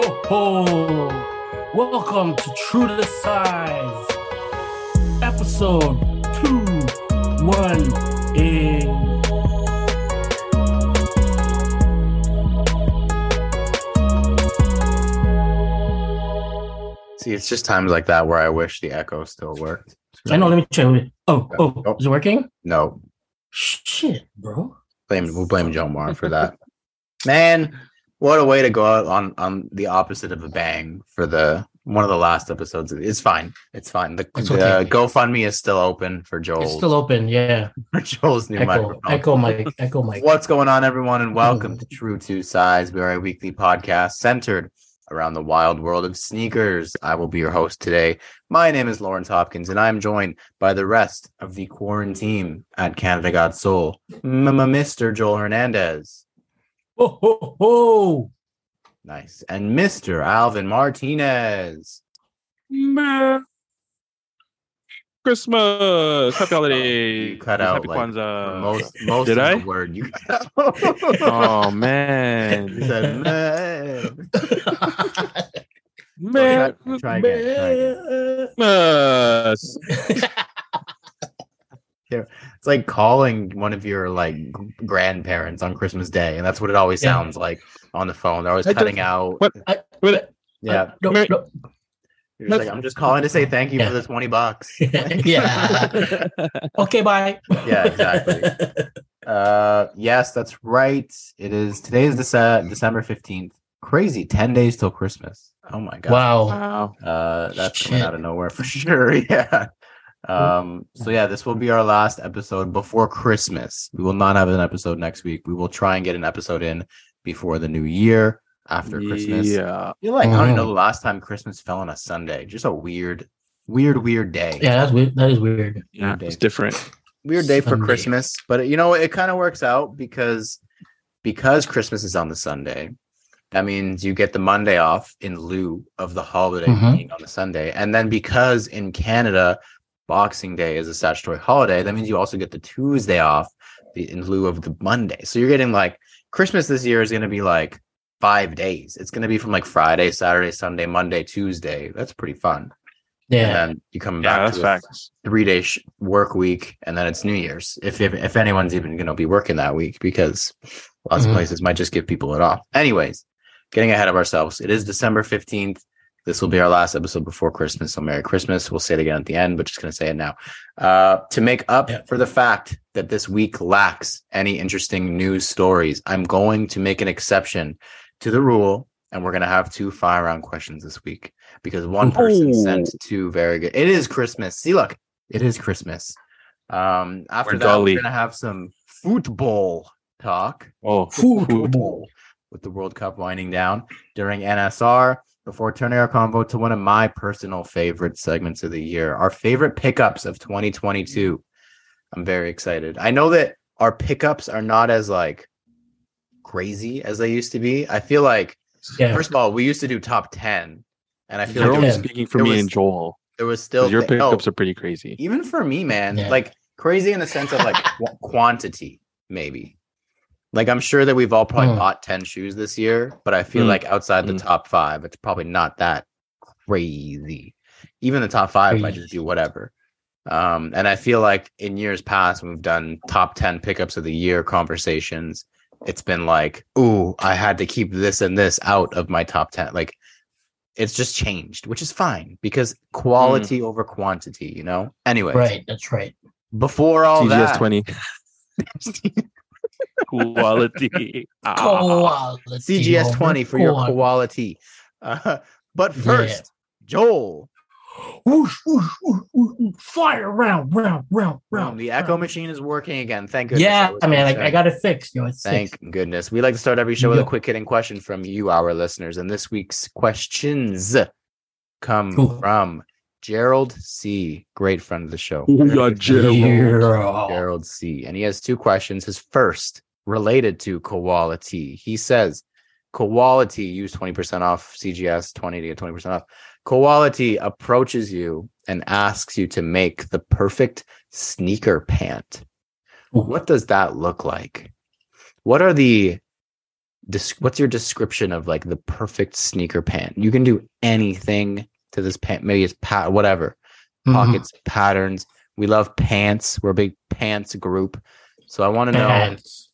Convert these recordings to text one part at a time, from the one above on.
ho ho! Welcome to True to Size, episode two one eight. See, it's just times like that where I wish the echo still worked. I know. Let me check. Oh, oh, Oh. is it working? No, Shit, bro. blame we'll blame Joe Mar for that. Man, what a way to go out on on the opposite of a bang for the one of the last episodes. It's fine. It's fine. The, It's the okay. GoFundMe is still open for Joel. It's still open. Yeah. for Joel's new Echo, microphone. echo, mic, echo, mic. What's going on, everyone, and welcome to True to Size. We are a weekly podcast centered around the wild world of sneakers. I will be your host today. My name is Lawrence Hopkins, and I'm joined by the rest of the quarantine at Canada Got Soul, Mr. Joel Hernandez. Ho ho ho! Nice. And Mr. Alvin Martinez. Meh. Christmas, happy oh, holidays, You cut out, happy like, Kwanzaa. Most most did of I? the word you cut out. oh man, You said, "Man." man, Try, try again. Try again. Christmas. It's like calling one of your like grandparents on Christmas Day, and that's what it always Yeah. sounds like on the phone. They're always I cutting out. What? I- What? Yeah, No, no. you're just like, I'm just calling to say thank you Yeah. for the twenty bucks. yeah. Okay, bye. Yeah, exactly. uh, yes, that's right. It is today is Dece- December fifteenth. Crazy, ten days till Christmas. Oh my god. wow. wow. Uh, that's out of nowhere for sure. Yeah. Um, so yeah, this will be our last episode before Christmas. We will not have an episode next week. We will try and get an episode in before the new year after Christmas. Yeah. You're like, I don't even know Mhm. the last time Christmas fell on a Sunday. Just a weird, weird, weird day. Yeah, that's weird. That is weird. Yeah, Day. it's different. Weird day for Christmas. But you know, it kind of works out because because Christmas is on the Sunday. That means you get the Monday off in lieu of the holiday Mhm. being on the Sunday. And then because in Canada, Boxing Day is a statutory holiday, that means you also get the Tuesday off in lieu of the Monday. So you're getting like Christmas this year is going to be like five days. It's going to be from like Friday, Saturday, Sunday, Monday, Tuesday. That's pretty fun. Yeah. And then you come Yeah, back that's to a three day sh- work week and then it's new year's if if, if anyone's even going to be working that week because lots Mhm. of places might just give people it off anyways getting ahead of ourselves it is december 15th this will be our last episode before christmas so merry christmas we'll say it again at the end but just going to say it now uh to make up Yeah. for the fact that this week lacks any interesting news stories i'm going to make an exception to the rule and we're going to have two fire round questions this week because one person Ooh. sent two very good it is christmas see look it is Christmas. Um, after We're that, jolly. we're gonna have some football talk Oh, Football. with the World Cup winding down during NSR. Before turning our convo to one of my personal favorite segments of the year, our favorite pickups of 2022. I'm very excited. I know that our pickups are not as like crazy as they used to be. I feel like Yeah. first of all, we used to do top 10, and I feel you're like only was, speaking for me was- and Joel. there was still Your no, oh, pickups are pretty crazy. even for me, man, Yeah. like crazy in the sense of like qu- quantity, maybe. Like I'm sure that we've all probably Hmm. bought 10 shoes this year, but I feel Hmm. like outside the Hmm. top five, it's probably not that crazy. Even the top five might just do whatever. Um, and I feel like in years past, when we've done top 10 pickups of the year conversations, it's been like, ooh, I had to keep this and this out of my top 10. Like it's just changed, which is fine because quality over quantity, you know? Anyway, Right. That's right. before all CGS that, twenty quality. Ah. Quality CGS 20 for your quality. Uh, but first, Joel, Whoosh, whoosh, whoosh, whoosh, whoosh. Fire round, round, round, boom, round. the echo round. machine is working again. Thank goodness. Yeah, I mean, gonna I. I got it fixed. You know, it's Thank fixed. goodness. We like to start every show with a quick hitting question from you, our listeners. And this week's questions come Cool. from Gerald C., great friend of the show. Oh, yeah, Gerald. Yeah. Gerald C. And he has two questions. His first related to quality. He says, quality, use 20% off CGS 20 to get 20% off. Quality approaches you and asks you to make the perfect sneaker pant. Ooh. What does that look like? What are the what's your description of like the perfect sneaker pant? You can do anything to this pant. Maybe it's pat, whatever Mhm. pockets, patterns. We love pants. We're a big pants group. So I want to know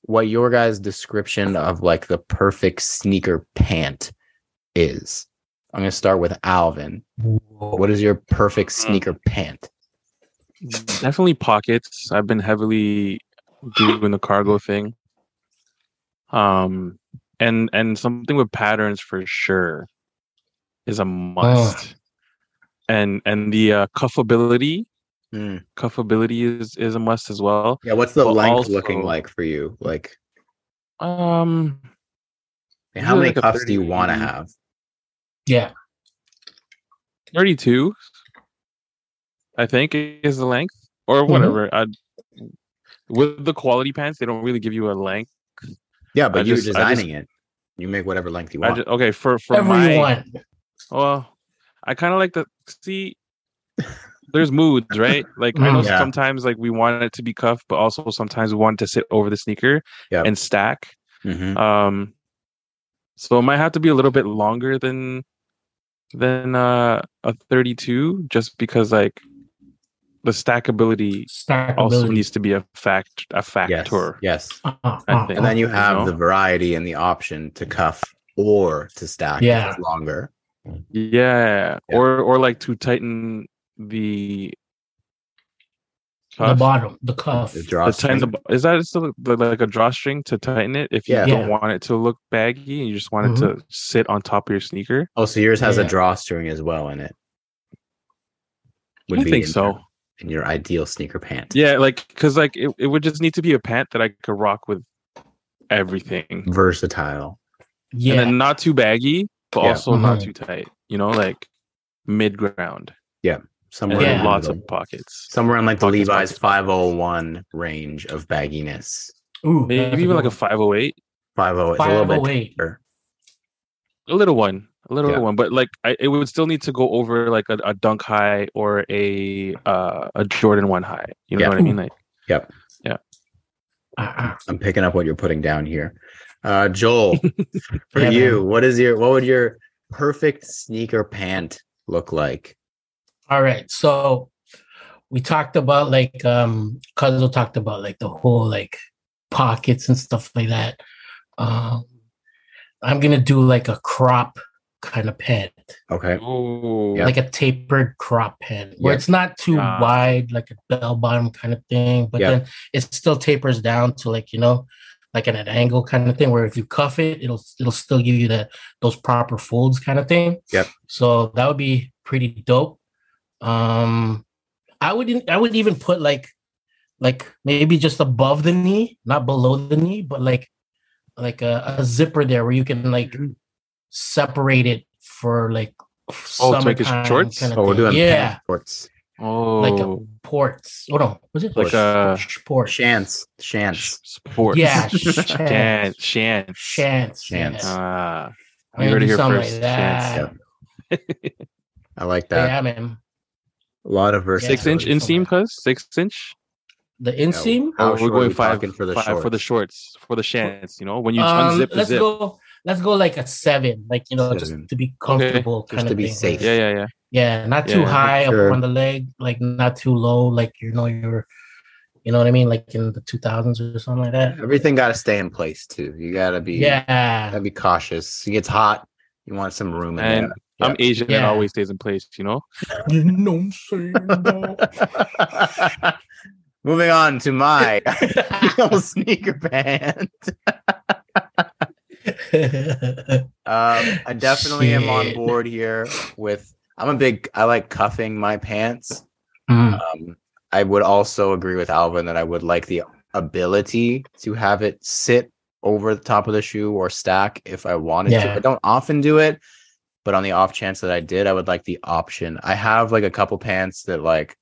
what your guys' description of like the perfect sneaker pant is. I'm gonna start with Alvin. What is your perfect sneaker pant? Definitely pockets. I've been heavily doing the cargo thing. Um, and and something with patterns for sure is a must. And and the uh, cuffability, Hmm. cuffability is is a must as well. Yeah, what's the But length looking like for you? Like, Um, how many like a cuffs do you want to have? Yeah. 32 i think is the length or Mhm. whatever I, with the quality pants they don't really give you a length Yeah, but I you're just- I just- designing it. You make whatever length you want. just, okay for for Whatever my you well i kind of like the see there's moods right like i know Mm. Yeah. sometimes like we want it to be cuffed but also sometimes we want it to sit over the sneaker Yep. and stack Mhm. um so it might have to be a little bit longer than than uh a 32 just because like the stackability also needs to be a fact a factor. Yes. Uh, uh, I uh. And then you You have know? the variety and the option to cuff or to stack Yeah. longer. Yeah. Yeah. Or or like to tighten the the bottom, the cuff. The The drawstring. tighten the, is that still the, like a drawstring to tighten it if you Yeah. don't Yeah. want it to look baggy and you just want it to mm-hmm. sit on top of your sneaker? Oh, so yours has a drawstring as well in it. Would I think in so. your- In your ideal sneaker pant. Yeah, like because like it, it would just need to be a pant that I could rock with everything. Versatile. Yeah. And then not too baggy, but Yeah. also not Mhm. too tight. You know, like mid ground. Yeah. Somewhere in Yeah. lots of pockets. somewhere in like the Pockets, Levi's pockets. 501 range of bagginess. Ooh, Maybe even like a good 508. 50 a little bit 508. tighter. A little one. A little Yeah. one. But like I, it would still need to go over like a, a dunk high or a uh a Jordan one high. You know Yeah. what I mean? Like one. Uh, I'm picking up what you're putting down here. Uh Joel, for Yeah, you, man. what is your what would your perfect sneaker pant look like? uh. All right. So we talked about like um Cuzzo talked about like the whole like pockets and stuff like that. Um I'm gonna do like a crop kind of pant, Okay. oh Yeah. like a tapered crop pant, where Yeah. it's not too Ah. wide, like a bell bottom kind of thing, but Yeah. then it still tapers down to like you know, like at an angle kind of thing, where if you cuff it, it'll it'll still give you that those proper folds kind of thing. Yep. So that would be pretty dope. Um, I wouldn't I would even put like like maybe just above the knee, not below the knee, but like like a, a zipper there where you can like separate it for like Oh, make it summertime shorts? kinda Oh, we're doing yeah shorts. Oh like a ports. Hold on, was it like a port? Shants. Shants. sport. Yeah, Shan, shants. Shan. Chance. Chance. Yeah. Ah, you heard it here first. like Chance. that. I like that. Yeah, man. A lot of versatility. Six inch inseam, cuz six inch. The inseam. How Oh, we're are going we five, for the five for the shorts? shorts for the shants. You know, when you Um, unzip the let's zip. go. Let's go like a seven, like you know, Seven. just to be comfortable, Just kind to of be thing. safe. Yeah, yeah, yeah. Yeah, not too Yeah, high sure. up on the leg, like not too low, like you know you're, you know what I mean, like in the two thousands or something like that. Everything got to stay in place too. You got to be. Yeah, Gotta be cautious. It gets hot. You want some room in And there. I'm Asian. It Yeah. always stays in place. You know. you know what I'm saying. Moving on to my ideal sneaker pant. Um, I definitely am on board here with. I'm a big. I like cuffing my pants. Mm, Um, I would also agree with Alvin that I would like the ability to have it sit over the top of the shoe or stack if I wanted to. I don't often do it, but on the off chance that I did, I would like the option. I have like a couple pants that like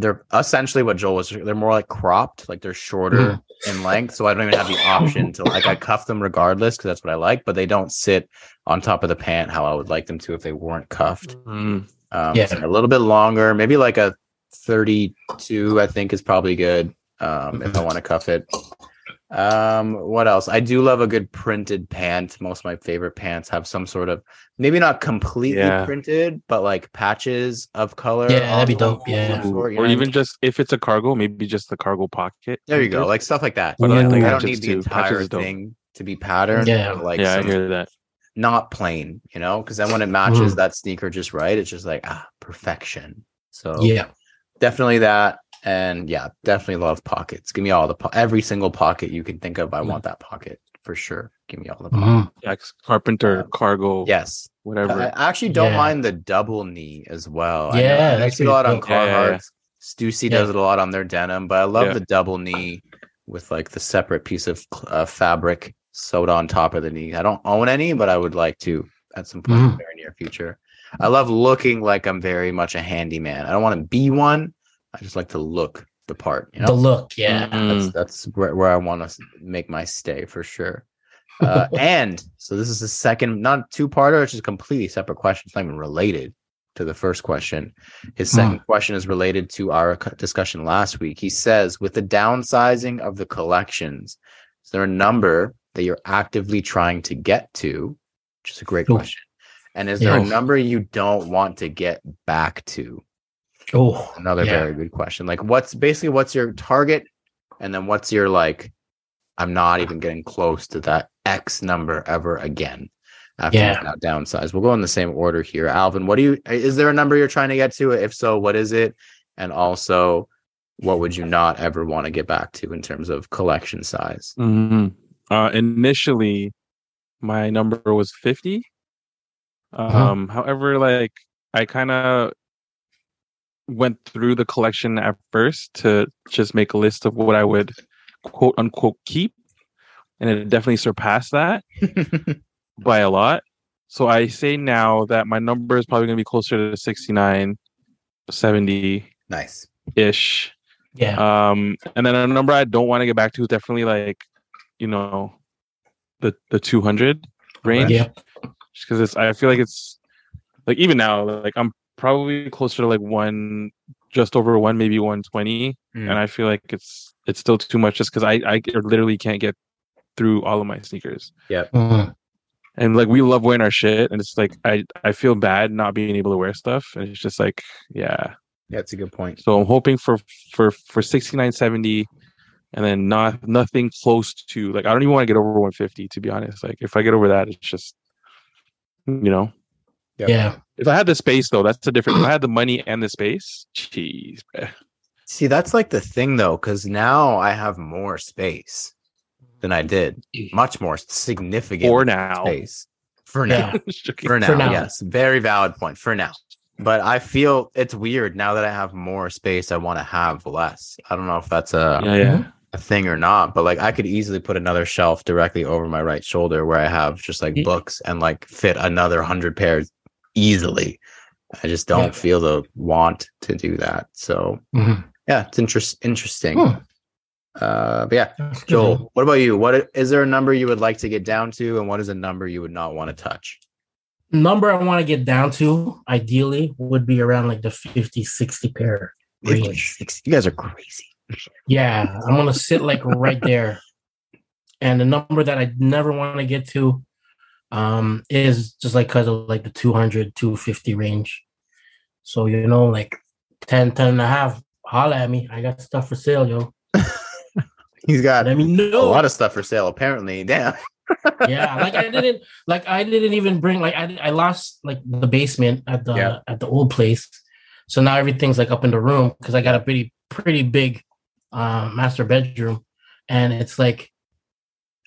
they're essentially what Joel was. They're more like cropped, like they're shorter in length, so I don't even have the option to like I cuff them regardless because that's what I like, but they don't sit on top of the pant how I would like them to if they weren't cuffed. Mm. Um, Yeah. so a little bit longer, maybe like a 32, I think is probably good um, if I want to cuff it. Um, what else? I do love a good printed pant. Most of my favorite pants have some sort of maybe not completely Yeah. printed, but like patches of color. Yeah, that'd be dope, yeah. sort, you know or even just if it's a cargo, maybe just the cargo pocket. there you go, like stuff like that. But I like the I don't patches need the entire thing to be patterned. Yeah. like yeah, I hear that. not plain, you know, because then when it matches Mhm. that sneaker just right, it's just like ah, perfection. So Yeah. definitely that, and yeah, definitely love pockets. Give me all the po- every single pocket you can think of. I Mm. want that pocket for sure. Give me all the. Mhm. Yeah, carpenter, Um, cargo, Yes, whatever. I actually don't Yeah. mind the double knee as well. Yeah, know- I see a lot on pretty cool. Yeah, yeah, yeah. Carhartt. Stussy Yeah. does it a lot on their denim, but I love Yeah. the double knee with like the separate piece of uh, fabric sewed on top of the knee. I don't own any, but I would like to at some point in the Mhm. very near future. I love looking like I'm very much a handyman. I don't want to be one. I just like to look the part. You know, The look, yeah. Mm. that's that's where, where I want to make my stay for sure. Uh, and so this is the second, not two parter. It's just a completely separate question. It's not even related to the first question. His second question is related to our discussion last week. He says, with the downsizing of the collections, is there a number that you're actively trying to get to? Which is a great Ooh. question. And is there a number you don't want to get back to? Oh, Another yeah. very good question. Like, what's basically what's your target, and then what's your like? I'm not even getting close to that X number ever again. After Yeah. you've downsize, we'll go in the same order here. Alvin, what do you? Is there a number you're trying to get to? If so, what is it? And also, what would you not ever want to get back to in terms of collection size? Mhm. Uh, initially, my number was 50. Uh-huh. Um, However, like I kind of went through the collection at first to just make a list of what I would quote unquote keep, and it definitely surpassed that by a lot. So I say now that my number is probably going to be closer to 69, 70 nice. ish. Yeah. Um, and then a number I don't want to get back to is definitely like, you know, the the 200 range. Yeah. Just because it's, I feel like it's like even now, like I'm probably closer to like one, just over one, maybe 120, Mm. and I feel like it's it's still too much just because I I literally can't get through all of my sneakers. Mhm. And like we love wearing our shit, and it's like I I feel bad not being able to wear stuff, and it's just like yeah. Yeah, it's a good point. So I'm hoping for for for 6970 and then not nothing close to like I don't even want to get over 150 to be honest. Like if I get over that it's just you know. Yep. Yeah. If I had the space though, that's a different if I had the money and the space, jeez. bruh. See, that's like the thing though, because now I have more space than I did, much more significant For now. space for now. Yeah. Just joking. For now, For now. yes, very valid point. For now, but I feel it's weird now that I have more space. I want to have less. I don't know if that's a, yeah, yeah. a thing or not, but like I could easily put another shelf directly over my right shoulder where I have just like books and like fit another hundred pairs easily. I just don't Yeah. feel the want to do that. So Mhm. yeah, it's interest interesting. Hmm. Uh, but yeah, That's Joel, what about you? What is there a number you would like to get down to, and what is a number you would not want to touch? Number I want to get down to, ideally, would be around like the 50, 60 pair. Fifty, Range. sixty. You guys are crazy. Yeah. I'm to sit like right there. And the number that I never want to get to um, is just like because of like the 200, 250 range. So, you know, like 10, 10 and a half, holla at me. I got stuff for sale, yo. He's got Let me a lot of stuff for sale. Apparently, damn. yeah, like I didn't like I didn't even bring like I I lost like the basement at the Yeah. at the old place. So now everything's like up in the room because I got a pretty pretty big uh, master bedroom, and it's like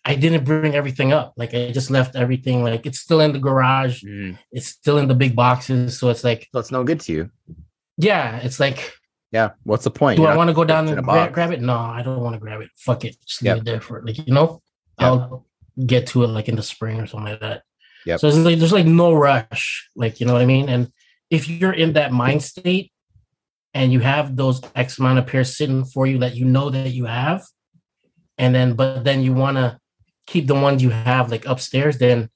I didn't bring everything up. Like I just left everything like it's still in the garage. Mm. It's still in the big boxes. So it's like That's no good to you. yeah, it's like Yeah. What's the point? do You're I want to go down and gra- grab it? No, I don't want to grab it. Fuck it, just leave Yep. it there for like you know. Yep. I'll get to it like in the spring or something like that. Yeah. So it's like there's like no rush, like you know what I mean. And if you're in that mind state and you have those X amount of pairs sitting for you that you know that you have, and then but then you want to keep the ones you have like upstairs, then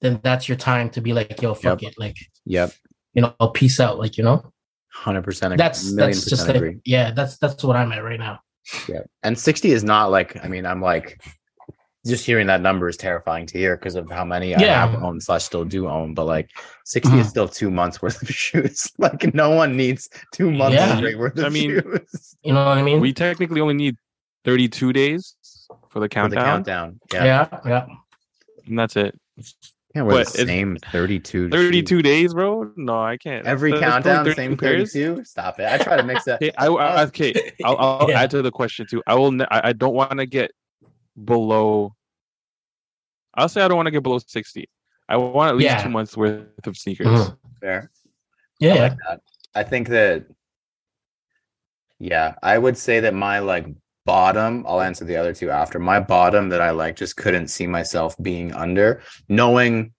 then that's your time to be like, yo, fuck it, like Yep. you know, peace out, like you know. Hundred percent. That's million that's just percent like yeah, that's that's what I'm at right now. Yeah. And 60 is not like, I mean, I'm like, just hearing that number is terrifying to hear because of how many I Yeah. have owned slash still do own. But like 60 is Mhm. still two months worth of shoes. like no one needs two months Yeah. worth of I mean, shoes You know what I mean? we technically only need 32 days for the for the countdown, countdown. Yeah. yeah, yeah. and that's it. Can't wear But the same 32. 32 shoes. days, bro? No, I can't. Every That's only countdown, 32 same pairs. 32. Stop it. I try to mix that. Okay, I, I, okay, I'll, I'll Yeah. add to the question too. I will. Ne- I, I don't want to get below. I'll say I don't want to get below sixty. I want at least Yeah. two months worth of sneakers. Mhm. Fair. Yeah, I like that. I think that yeah, I would say that my like bottom, I'll answer the other two after. My bottom that I like just couldn't see myself being under, knowing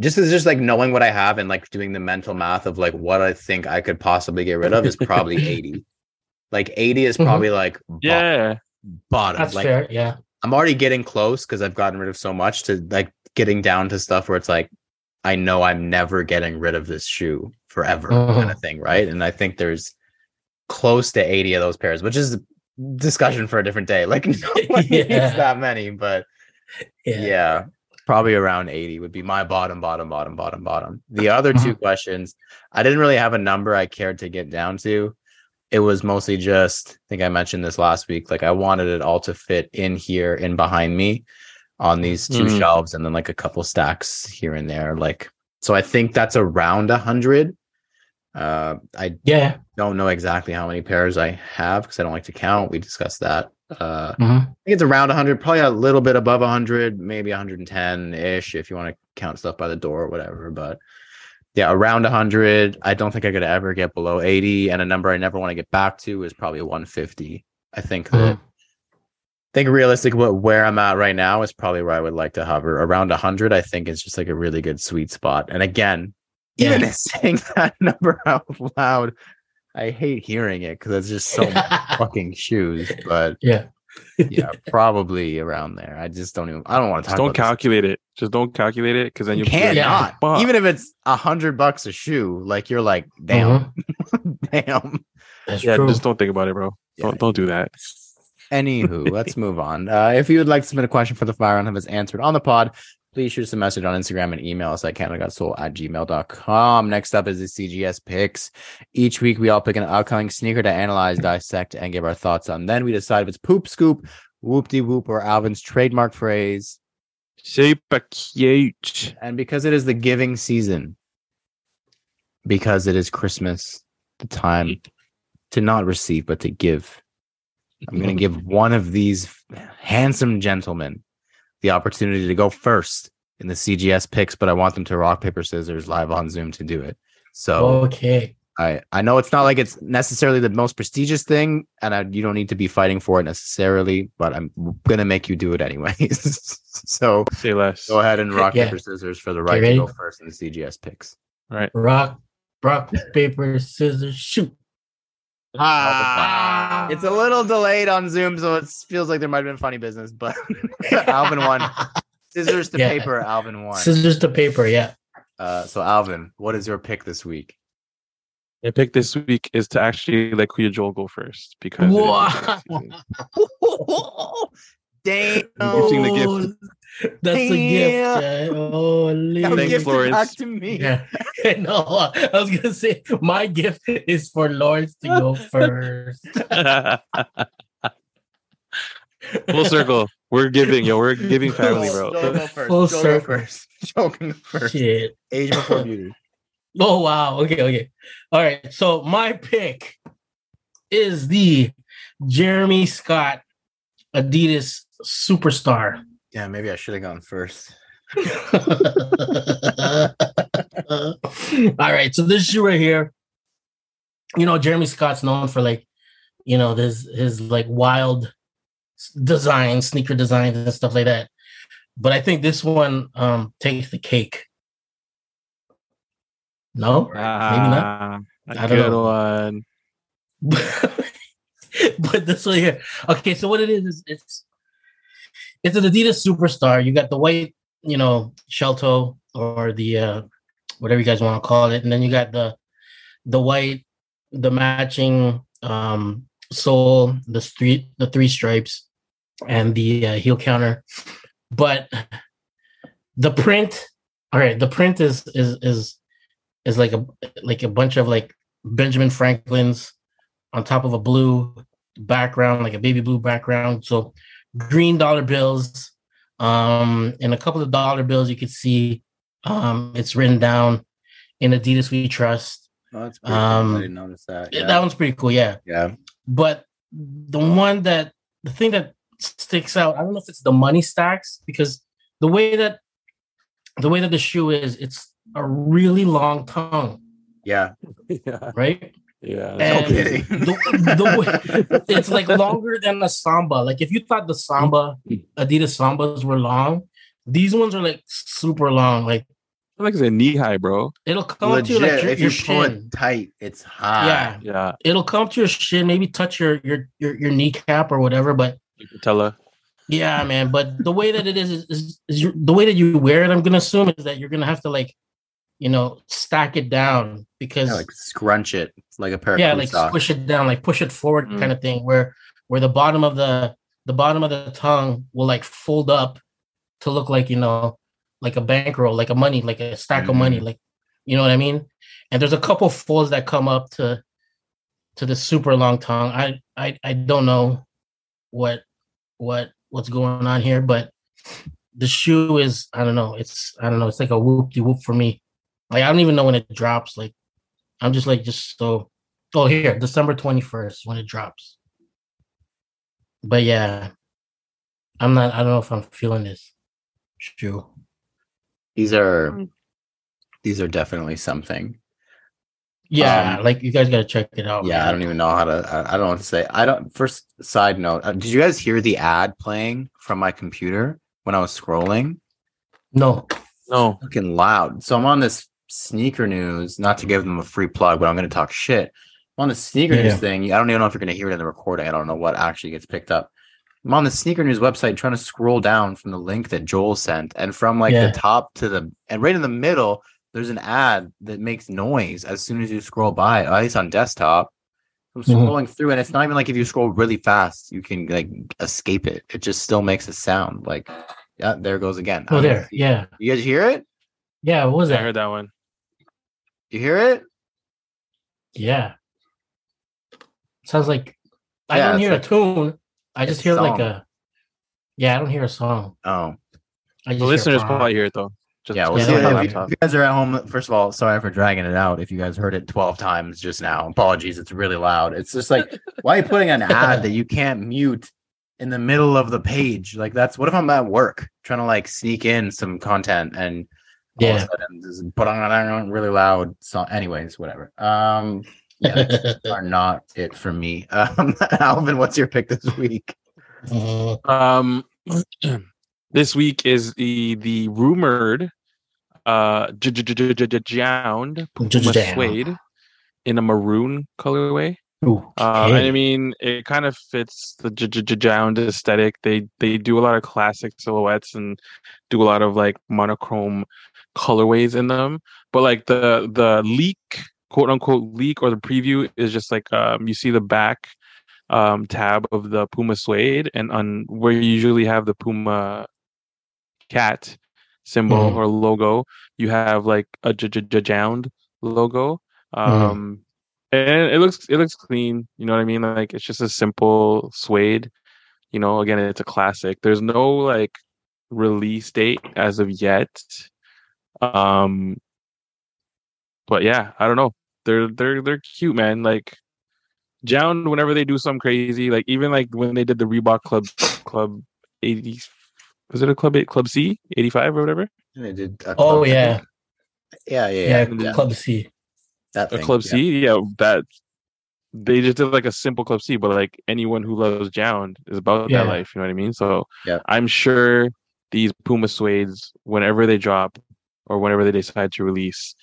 just is just like knowing what I have and like doing the mental math of like what I think I could possibly get rid of is probably 80. Like 80 is Mhm. probably like bo- Yeah, bottom. That's like fair. Yeah. I'm already getting close because I've gotten rid of so much to like getting down to stuff where it's like I know I'm never getting rid of this shoe forever kind Mhm. of thing, right? And I think there's close to 80 of those pairs, which is a discussion for a different day. Like no one Yeah. needs that many, but Yeah. yeah. probably around 80 would be my bottom, bottom, bottom, bottom, bottom. The other two questions, I didn't really have a number I cared to get down to. It was mostly just, I think I mentioned this last week. Like I wanted it all to fit in here in behind me on these two Mhm. shelves and then like a couple stacks here and there. Like, so I think that's around a hundred. Uh, I Yeah. don't know exactly how many pairs I have because I don't like to count. We discussed that. Uh, Mhm. I think it's around 100, probably a little bit above 100, maybe 110 ish if you want to count stuff by the door or whatever. But yeah, around 100. I don't think I could ever get below 80. And a number I never want to get back to is probably 150. I think that. I think realistic what where I'm at right now is probably where I would like to hover around 100. I think it's just like a really good sweet spot. And again, even Yeah. saying that number out loud, I hate hearing it because it's just so fucking shoes. But yeah. yeah, probably around there. I just don't even. I don't want to just talk. don't about this. calculate it. Just don't calculate it because then You you'll be can't like, Yeah. Even if it's a hundred bucks a shoe, like you're like, damn, Mhm. damn. That's yeah, true. just don't think about it, bro. Yeah. Don't don't do that. Anywho, let's move on. Uh, if you would like to submit a question for the fire and have us answered on the pod, please shoot us a message on Instagram and email us at canadagotsoul at gmail.com. Next up is the CGS picks. Each week, we all pick an upcoming sneaker to analyze, dissect, and give our thoughts on. Then we decide if it's poop scoop, whoop de whoop, or Alvin's trademark phrase. Super cute. And because it is the giving season, because it is Christmas, the time to not receive, but to give. I'm going to give one of these handsome gentlemen the opportunity to go first in the CGS picks, but I want them to rock, paper, scissors live on Zoom to do it. So Okay. I, I know it's not like it's necessarily the most prestigious thing, and I, you don't need to be fighting for it necessarily, but I'm going to make you do it anyways. so Say less. go ahead and rock, Yeah. paper, scissors for the right to go first in the CGS picks. Right. Rock, rock, paper, scissors, shoot. Ah, it's a little delayed on Zoom, so it feels like there might have been funny business, but Alvin won. Scissors to Yeah. paper, Alvin won. Scissors to paper. Yeah. Uh, so Alvin, what is your pick this week? My pick this week is to actually let Kuya Joel go first because it is the Wow. giving season. Damn. Gifting the gift. Oh, That's a gift. Damn. yeah. Holy. Now Thanks, gift Lawrence. back to me. Yeah. no, I was gonna say my gift is for Lawrence to go first. Full circle. We're giving, yo. We're giving family, Joel, bro. Joel go first. Full Joel go circle. first. Joel can go first. Shit. Age before beauty. Oh wow. Okay, okay. All right. So my pick is the Jeremy Scott Adidas Superstar. Yeah, maybe I should have gone first. All right. So this shoe right here, you know, Jeremy Scott's known for like, you know, this his like wild s- designs, sneaker designs and stuff like that. But I think this one um takes the cake. No? Ah, I a don't good know. one. but this one here. Okay, so what it is is it's it's an Adidas Superstar. You got the white, you know, shell toe or the uh whatever you guys want to call it, and then you got the the white, the matching um sole, the three the three stripes, and the uh, heel counter. But the print, all right, the print is is is is like a like a bunch of like Benjamin Franklin's on top of a blue background, like a baby blue background. So green dollar bills. Um, and a couple of dollar bills you could see um it's written down in Adidas We Trust. Oh, that's pretty Um, cool. I didn't notice that. Yeah, Yeah. That one's pretty cool, yeah. yeah. But the one that the thing that sticks out, I don't know if it's the money stacks because the way that the way that the shoe is, it's a really long tongue, Yeah. yeah, right? Yeah. And kidding. the, the it's like longer than a samba. Like if you thought the samba hmm. Adidas sambas were long, these ones are like super long. Like like it's a knee high, bro. it'll come up to Legit. like your, if your you shin. tight, it's high. Yeah, Yeah, it'll come up to your shin, maybe touch your your your, your kneecap or whatever, but you can tell her. Yeah, man. But the way that it is is, is, is you, the way that you wear it. I'm gonna assume is that you're gonna have to like, you know, stack it down because Yeah, yeah, like scrunch it like a pair of yeah, like socks. squish it down, like push it forward, Mm. kind of thing. Where where the bottom of the the bottom of the tongue will like fold up to look like you know, like a bankroll, like a money, like a stack of money, Mhm. like you know what I mean. And there's a couple folds that come up to to the super long tongue. I I I don't know what what what's going on here, but the shoe is I don't know. It's I don't know. It's like a whoop de whoop for me. Like I don't even know when it drops. Like I'm just like just so. Oh, here December twenty first when it drops. But yeah, I'm not. I don't know if I'm feeling this shoe. These are Mm. these are definitely something. Yeah, Um, like you guys gotta check it out. Yeah, I don't even know how to. I, I don't know what to say. I don't. First side note: uh, Did you guys hear the ad playing from my computer when I was scrolling? No. No, Fucking loud. So I'm on this sneaker news. Not to give them a free plug, but I'm going to talk shit. I'm on the sneaker Yeah. news thing. I don't even know if you're going to hear it in the recording. I don't know what actually gets picked up. I'm on the sneaker news website trying to scroll down from the link that Joel sent, and from like Yeah. the top to the and right in the middle, there's an ad that makes noise as soon as you scroll by. At least on desktop. I'm Mhm. scrolling through, and it's not even like if you scroll really fast, you can like escape it. It just still makes a sound. Like, yeah, there it goes again. Oh, there. Yeah. You guys hear it? Yeah. What was I heard that one. You hear it? Yeah. Sounds like I Yeah, don't hear like- a tune. I just it's hear like a. Yeah, I don't hear a song. Oh, I just The listeners a- probably hear it though. Just yeah. Well, Yeah, see, I if, you, if you guys are at home, first of all, sorry for dragging it out. If you guys heard it 12 times just now, apologies. It's really loud. It's just like, why are you putting an ad that you can't mute in the middle of the page? Like, that's what if I'm at work trying to like sneak in some content and all Yeah. of a sudden this is put on really loud song. Anyways, whatever. Um, yeah, are not it for me. Um, Alvin, what's your pick this week? Mhm. Um, this week is the the rumored uh jound suede in a maroon colorway. Ooh, Uh, and I mean, it kind of fits the j- j- j- jound aesthetic. They they do a lot of classic silhouettes and do a lot of like monochrome colorways in them. But like the the leak, quote unquote leak or the preview is just like um you see the back um tab of the Puma suede and on where you usually have the Puma cat symbol Mhm. or logo, you have like a jound logo. Um and it looks it looks clean you know what i mean like it's just a simple suede you know again it's a classic there's no like release date as of yet um but yeah i don't know they're they're they're cute man like Jound, whenever they do something crazy like even like when they did the reebok club club 80 was it a club 8 club c 85 or whatever They did Oh yeah, yeah, yeah, yeah. yeah. Club C. That a club yeah. C, yeah, that they just did like a simple club C, but like anyone who loves Jound is about Yeah. that life, you know what I mean? So Yeah. I'm sure these Puma suedes, whenever they drop or whenever they decide to release,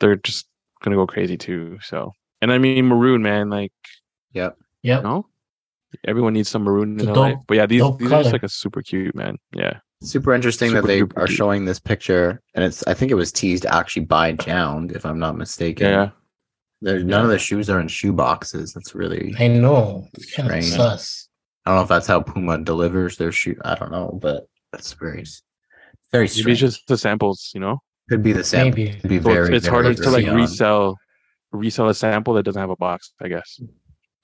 they're just gonna go crazy too. So and I mean maroon, man, like Yep. Yeah. No, everyone needs some maroon in It's their life. But yeah, these dope these are just like a super cute man. Yeah, Super interesting Super that they are cute. showing this picture, and it's I think it was teased actually by Jound, if I'm not mistaken. yeah, There's none of the shoes are in shoe boxes. That's really I know. It's kind of sus. I don't know if that's how Puma delivers their shoe. I don't know, but that's very very Maybe strange. just the samples, you know. Could be the same. Maybe. Could be So very. it's, it's very harder to like on. resell resell a sample that doesn't have a box. I guess.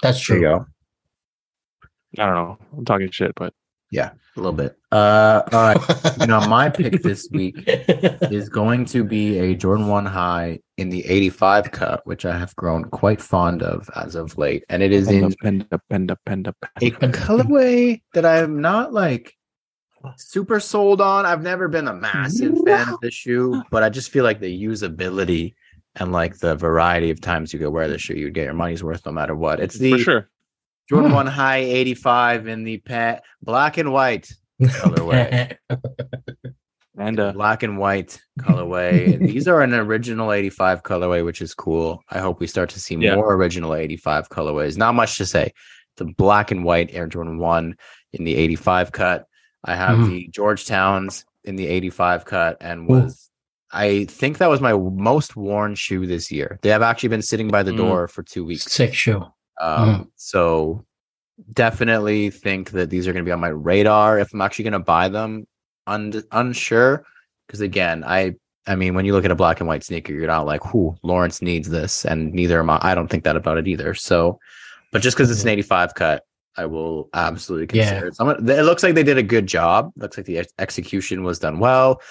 That's There you true. go. I don't know. I'm talking shit, but Yeah, a little bit. Uh, all right. you know, my pick this week is going to be a Jordan 1 high in the 85 cut, which I have grown quite fond of as of late. And it is in penda, penda, penda, penda, a penda. colorway that I'm not like super sold on. I've never been a massive fan of the shoe, but I just feel like the usability and like the variety of times you could wear the shoe, you'd get your money's worth no matter what. It's the for sure. Jordan Hmm. 1 high 85 in the pet black and white colorway. And uh, black and white colorway. These are an original 85 colorway, which is cool. I hope we start to see Yeah. more original 85 colorways. Not much to say. The black and white Air Jordan 1 in the 85 cut. I have Mhm. the Georgetowns in the 85 cut and Ooh. was I think that was my most worn shoe this year. They have actually been sitting by the Mm. door for two weeks. Sick shoe. Um, so definitely think that these are going to be on my radar if I'm actually going to buy them. Un- unsure because again, I I mean, when you look at a black and white sneaker, you're not like, "Who Lawrence needs this," and neither am I. I don't think that about it either. So, but just because it's an 85 cut, I will absolutely Yeah. consider it. Someone, it looks like they did a good job. Looks like the ex- execution was done well.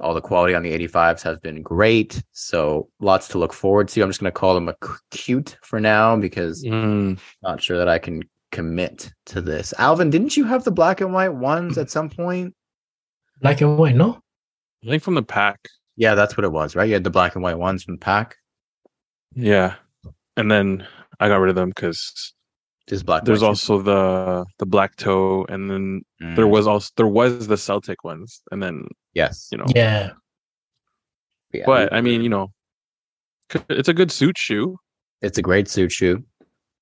All the quality on the 85s has been great. So lots to look forward to. I'm just going to call them a c- cute for now because mm, not sure that I can commit to this. Alvin, didn't you have the black and white ones at some point? Black and white, no? I think from the pack. Yeah, that's what it was, right? You had the black and white ones from pack. Yeah, and then I got rid of them because Just black. there's white also the the black toe, and then shoes. there Mm, was also there was the Celtic ones, and then yes. you know. Yeah. Yeah, But I mean, you know, it's a good suit shoe. it's a great suit shoe.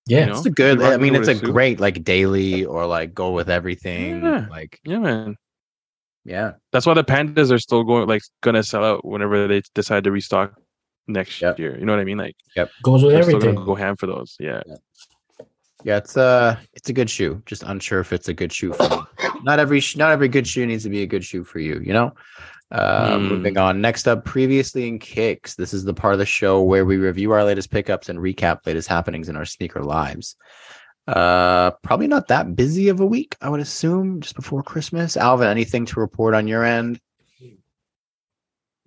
Yeah. You know? It's a good. I mean, it's a a suit. great like daily or like go with everything. Yeah. Like Yeah, man. yeah, That's why the pandas are still going like gonna sell out whenever they decide to restock next Yep. year. You know what I mean? Like yep, Goes with they're still everything. go ham for those. Yeah. yeah. Yeah, it's uh it's a good shoe. Just unsure if it's a good shoe for me. not every not every good shoe needs to be a good shoe for you. You know. Uh, Hmm. Moving on. Next up, previously in kicks. This is the part of the show where we review our latest pickups and recap latest happenings in our sneaker lives. Uh, probably not that busy of a week, I would assume, just before Christmas. Alvin, anything to report on your end?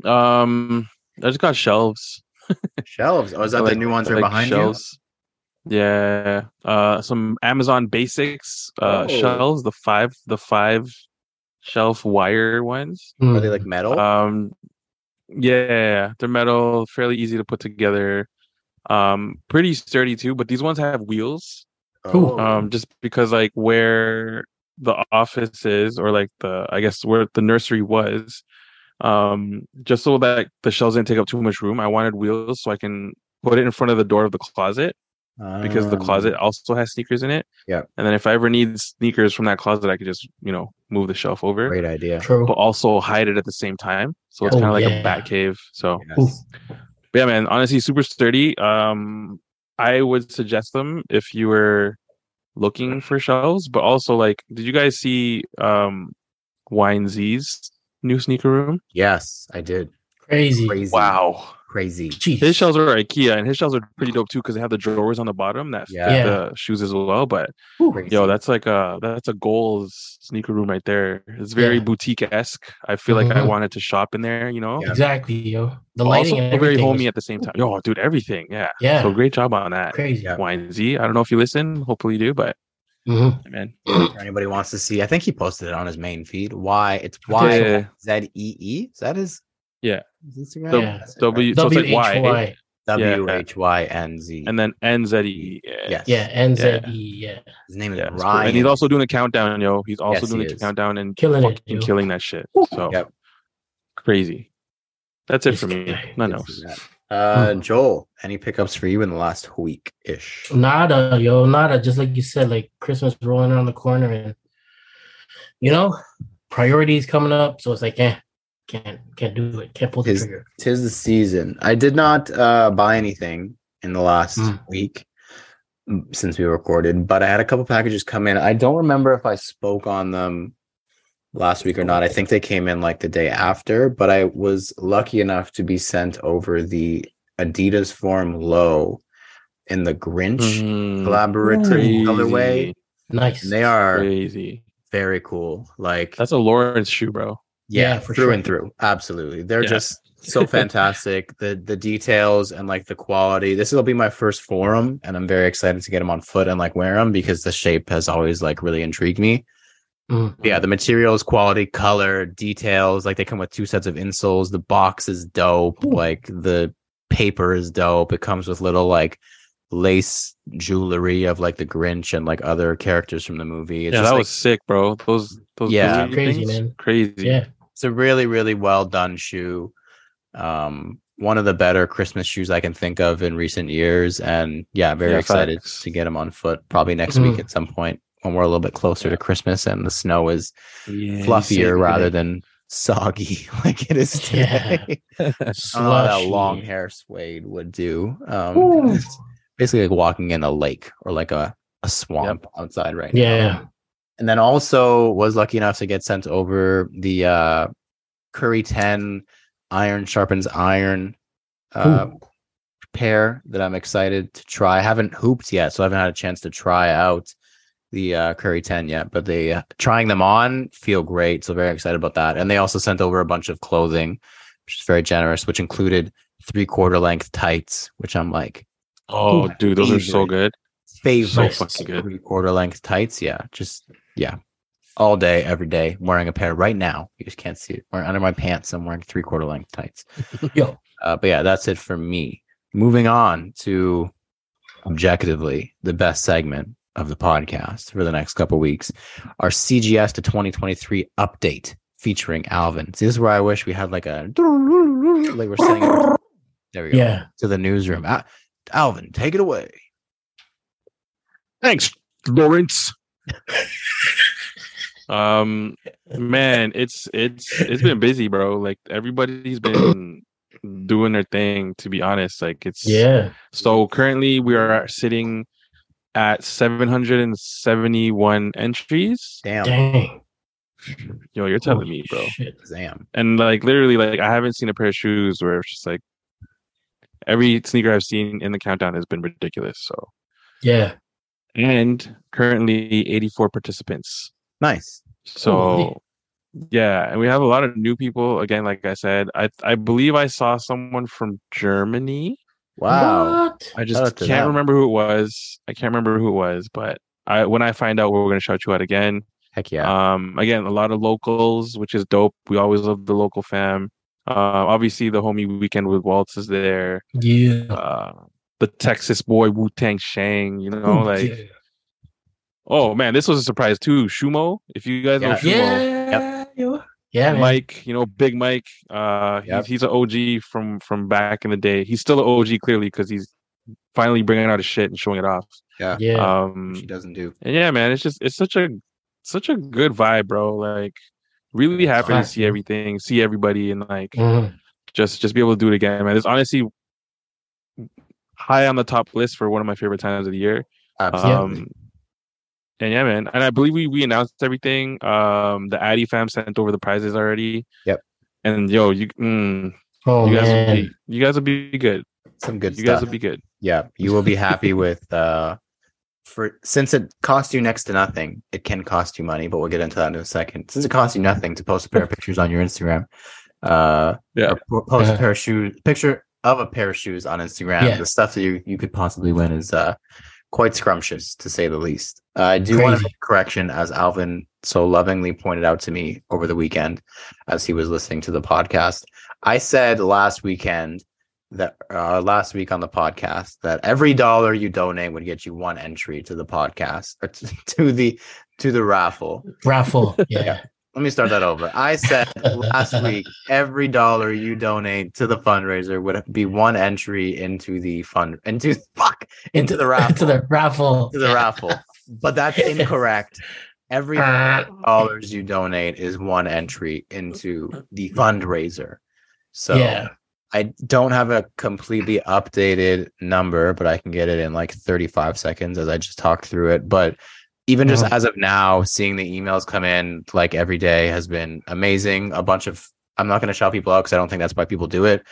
Um, I just got shelves. Shelves. Oh, is that I the like- new ones are like behind shelves. Yeah. Uh, some Amazon Basics uh Oh. shelves. The five the five shelf wire ones. you? Are they like metal? Um, yeah, they're metal, fairly easy to put together. Um, pretty sturdy too. But these ones have wheels. cool. Oh. um just because like where the office is or like the i guess where the nursery was um just so that the shelves didn't take up too much room i wanted wheels so i can put it in front of the door of the closet because the Um, closet also has sneakers in it Yeah. and then if i ever need sneakers from that closet i could just you know move the shelf over Great idea. True. but also hide it at the same time so it's Oh, kind of like yeah. a bat cave so Yes. but yeah, man, honestly, super sturdy. Um, I would suggest them if you were looking for shelves, but also like, did you guys see um Wine Z's new sneaker room? Yes, I did. Crazy. Crazy. Wow, Crazy. Jeez. his shelves are IKEA, and his shelves are pretty dope too because they have the drawers on the bottom that fit Yeah. the shoes as well. But Ooh. Crazy. yo, that's like a that's a goals sneaker room right there. It's very Yeah. boutique esque. I feel like I Mhm. wanted to shop in there. You know, Yeah. Exactly, yo. The lighting also and very everything. homey was at the same time. Yo, dude, everything. Yeah. Yeah. So great job on that. Crazy. Yeah. Wine Z. I don't know if you listen. Hopefully you do, but Mhm. man. If anybody wants to see, I think he posted it on his main feed. Why? It's Y Yeah. Z E E. Is that his? Yeah. His Instagram? The Yeah. That's it, W so it's like W-H-Y. Y W H Y N Z. and then N Z E. Yeah. yes. Yeah, NZE. Yeah. His name is Yeah, it's cool. Ryan. And he's also doing a countdown, yo. He's also Yes, doing he a is. countdown and Killing it, fucking yo. killing that shit. So Yep. crazy. That's it This for me. guy. Nothing else. that. Uh, Joel, any pickups for you in the last week ish? Nada, yo, nada. Just like you said, like Christmas rolling around the corner, and you know, priorities coming up. So it's like, eh, can't can't do it. Can't pull the His- trigger. Tis the season. I did not uh, buy anything in the last Mm. week since we recorded, but I had a couple packages come in. I don't remember if I spoke on them last week or not. I think they came in like the day after, but I was lucky enough to be sent over the Adidas Forum Low in the Grinch Mm, collaborative colorway. crazy, Nice. And they are crazy. very cool. Like That's a Lawrence shoe, bro. Yeah, Yeah, for through sure. and through. Absolutely. They're Yeah. just so fantastic. the the details and like the quality. This will be my first forum and I'm very excited to get them on foot and like wear them because the shape has always like really intrigued me. Mm. Yeah, the materials, quality, color, details, like they come with two sets of insoles. The box is dope. Ooh. Like the paper is dope. It comes with little like lace jewelry of like the Grinch and like other characters from the movie. It's yeah, just, that like, was sick, bro. Those those Yeah. Crazy, things, man. Crazy. Yeah. It's a really really well done shoe. Um one of the better christmas shoes i can think of in recent years and yeah very Yeah, excited facts. to get them on foot probably next Mm. week at some point when we're a little bit closer to christmas and the snow is Yeah, fluffier rather than soggy like it is today. I don't know how that long hair suede would do um basically like walking in a lake or like a, a swamp outside right now. Yeah. And then also was lucky enough to get sent over the uh curry 10 iron sharpens iron uh Ooh. pair that i'm excited to try i haven't hooped yet so i haven't had a chance to try out the uh curry 10 yet but they uh, trying them on feel great so very excited about that and they also sent over a bunch of clothing which is very generous which included three quarter length tights which i'm like Oh, dude, those are so good. favorite So fucking good. three quarter length tights. Yeah, just yeah, all day, every day, wearing a pair right now. You just can't see it. Wearing under my pants, I'm wearing three quarter length tights. Yo. Uh, but yeah, that's it for me. Moving on to objectively the best segment of the podcast for the next couple weeks, our CGS to 2023 update featuring Alvin. See, this is where I wish we had like a like we're saying. There we go. Yeah. To the newsroom. Al- Alvin, take it away. Thanks, Lawrence. Um, man, it's it's it's been busy, bro. Like everybody's been doing their thing. To be honest, like it's Yeah. So currently, we are sitting at 771 entries. Damn. Dang. Yo, you're telling Holy me, bro. Shit. Damn. And like literally, like I haven't seen a pair of shoes where it's just like every sneaker I've seen in the countdown has been ridiculous. So Yeah. And currently 84 participants. Nice. So Holy. yeah, and we have a lot of new people. Again, like I said, I I believe I saw someone from Germany. Wow. What? I just out can't them. remember who it was. I can't remember who it was, but I when I find out, we're gonna shout you out again. Heck yeah. Um, again, a lot of locals, which is dope. We always love the local fam. Uh, obviously, the homie weekend with Waltz is there. Yeah. Uh, the Texas boy Wu Tang Shang, you know, Ooh, like yeah. oh man, this was a surprise too. Shumo, if you guys know Yeah. Shumo, Yeah. yo. Yeah, man. Mike, you know, Big Mike. Uh, Yep. he's he's an OG from from back in the day. He's still an OG clearly because he's finally bringing out his shit and showing it off. yeah. Yeah. Um, She doesn't do. and yeah, man, it's just it's such a such a good vibe, bro. Like really happy to see everything, see everybody, and like Mhm. just just be able to do it again, man. It's honestly high on the top list for one of my favorite times of the year. Absolutely. Um, and yeah, man. And I believe we we announced everything. Um, the Addy fam sent over the prizes already. Yep. And yo, you mm, Oh you guys will man. be you guys will be good. Some good You stuff. guys will be good. yeah. You will be happy with uh for since it costs you next to nothing, it can cost you money, but we'll get into that in a second. Since it costs you nothing to post a pair of pictures on your Instagram, uh Yeah. post a pair of shoes picture of a pair of shoes on Instagram. Yeah. The stuff that you you could possibly win is uh quite scrumptious to say the least. Uh, I do want to make a correction as Alvin so lovingly pointed out to me over the weekend as he was listening to the podcast. I said last weekend that uh, last week on the podcast that every dollar you donate would get you one entry to the podcast or to, to the to the raffle. Raffle. Yeah. Let me start that over. I said last week every dollar you donate to the fundraiser would be one entry into the fund into fuck into the raffle to the raffle. to the raffle. But that's incorrect. Every Uh, dollars you donate is one entry into the fundraiser. So yeah. I don't have a completely updated number, but I can get it in like 35 seconds as I just talked through it. But even just Uh-huh. as of now, seeing the emails come in like every day has been amazing. A bunch of I'm not going to shout people out because I don't think that's why people do it.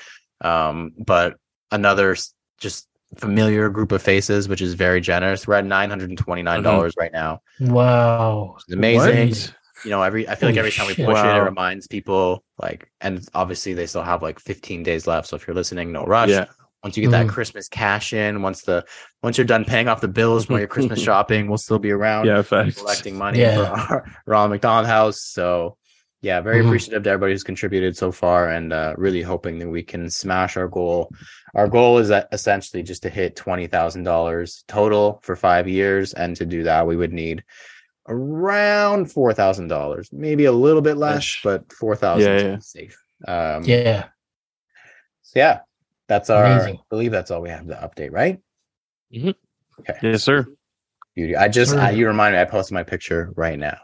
Um, but another just familiar group of faces, which is very generous. We're at nine hundred and twenty nine dollars right now. Wow. It's amazing. What? You know, every I feel like every time we push it, it reminds people like, and obviously they still have like 15 days left. So if you're listening, no rush. Yeah. Once you get that Mhm. Christmas cash in, once the once you're done paying off the bills from all your Christmas shopping, we'll still be around Yeah, collecting money Yeah. for our Ronald McDonald House. So yeah, very Mhm. appreciative to everybody who's contributed so far and uh, really hoping that we can smash our goal. Our goal is that essentially just to hit twenty thousand dollars total for five years. And to do that, we would need around four thousand dollars, maybe a little bit less, Ish. but four thousand Yeah, yeah. safe. Um, Yeah. so yeah, that's our. Amazing. I believe that's all we have to update, right? Mm-hmm. Okay. Yes, sir. Beauty. I just I, you remind me. I posted my picture right now.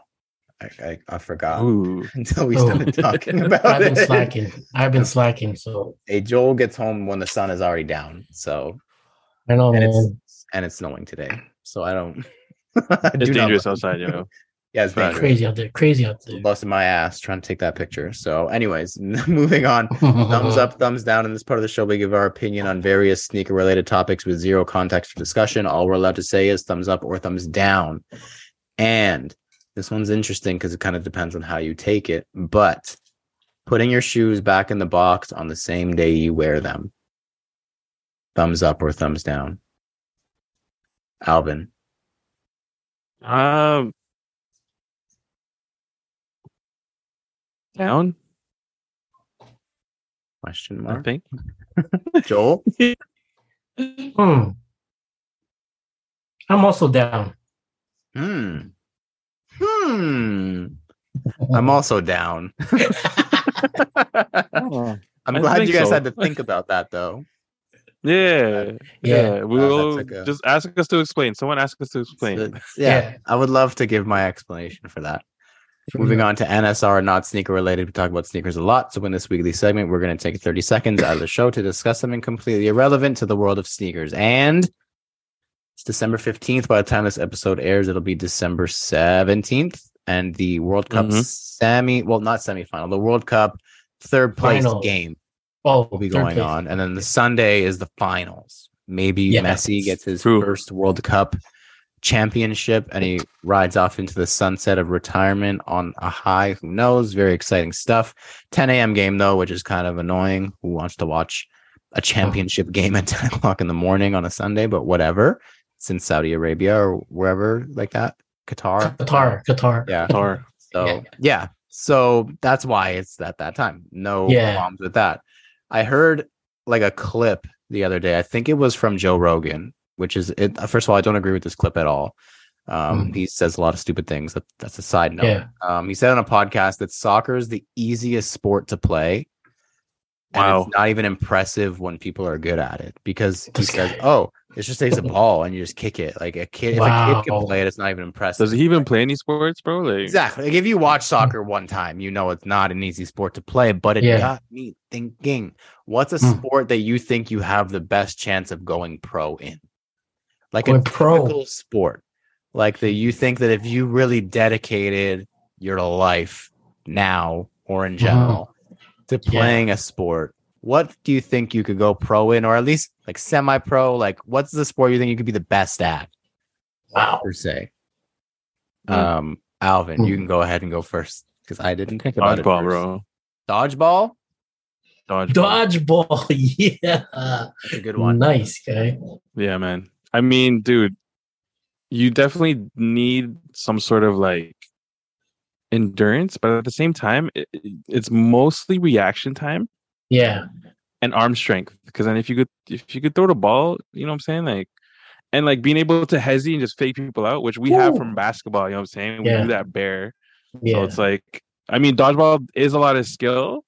I I, I forgot Ooh. until we Oh. started talking about I've been it. slacking. I've been slacking. So Hey, Joel gets home when the sun is already down. So I know, and man. it's and it's snowing today. So I don't. It's do dangerous outside, you know. Yeah, it's It's dangerous. crazy out there. Crazy out there. Busting my ass trying to take that picture. So, anyways, moving on. thumbs up, thumbs down. In this part of the show, we give our opinion on various sneaker related topics with zero context for discussion. All we're allowed to say is thumbs up or thumbs down. And this one's interesting because it kind of depends on how you take it. But putting your shoes back in the box on the same day you wear them, thumbs up or thumbs down. Alvin, Um, down. question I mark. think. Joel, Hmm. I'm also down. hmm, hmm. I'm also down. I'm I glad you guys so. had to think about that though. Yeah, Yeah. yeah. We'll like a- just ask us to explain. Someone ask us to explain. So, yeah, Yeah. I would love to give my explanation for that. Moving on to NSR, not sneaker related. We talk about sneakers a lot. So, in this weekly segment, we're going to take 30 seconds out of the show to discuss something completely irrelevant to the world of sneakers. And it's December 15th. By the time this episode airs, it'll be December 17th. And the World Cup Mhm. semi, well, not semifinal, the World Cup third place Final. game Oh, will be going place. on. And then the Sunday is the finals. Maybe Yeah. Messi gets his True. first World Cup championship and he rides off into the sunset of retirement on a high. Who knows? Very exciting stuff. 10 a.m. game, though, which is kind of annoying. Who wants to watch a championship game at 10 o'clock in the morning on a Sunday? But whatever. It's in Saudi Arabia or wherever like that. Qatar. Qatar. Qatar. Yeah. Tar. So Yeah. yeah. So that's why it's at that time. No Yeah. problems with that. I heard like a clip the other day. I think it was from Joe Rogan, which is it. First of all, I don't agree with this clip at all. Um, Mm. He says a lot of stupid things. That, that's a side note. Yeah. Um, he said on a podcast that soccer is the easiest sport to play. And Wow. it's not even impressive when people are good at it because he This says, "Oh, it's just takes a ball and you just kick it." Like a kid, if a kid can play it, it's not even impressive. Does he even play any sports, bro? Like, Exactly. Like if you watch soccer one time, you know it's not an easy sport to play, but it Yeah. got me thinking, what's a Hmm. sport that you think you have the best chance of going pro in? Like Going a pro. typical sport. Like that you think that if you really dedicated your life now or in general to Mm-hmm. Yeah. playing a sport, what do you think you could go pro in or at least like semi pro? Like what's the sport you think you could be the best at? Wow. per se. Mm. Um, Alvin, you Mm. can go ahead and go first because I didn't think about dodgeball, it. first. bro. Dodgeball, Dodgeball. Dodgeball. Yeah. that's a good one. Nice guy. Yeah, man. I mean, dude, you definitely need some sort of like endurance, but at the same time, it, it's mostly reaction time Yeah. and arm strength. Because then if you could if you could throw the ball, you know what I'm saying, like. And like being able to hezzy and just fake people out, which we have from basketball, you know what I'm saying? We Yeah. do that bare. So it's like, I mean, dodgeball is a lot of skill,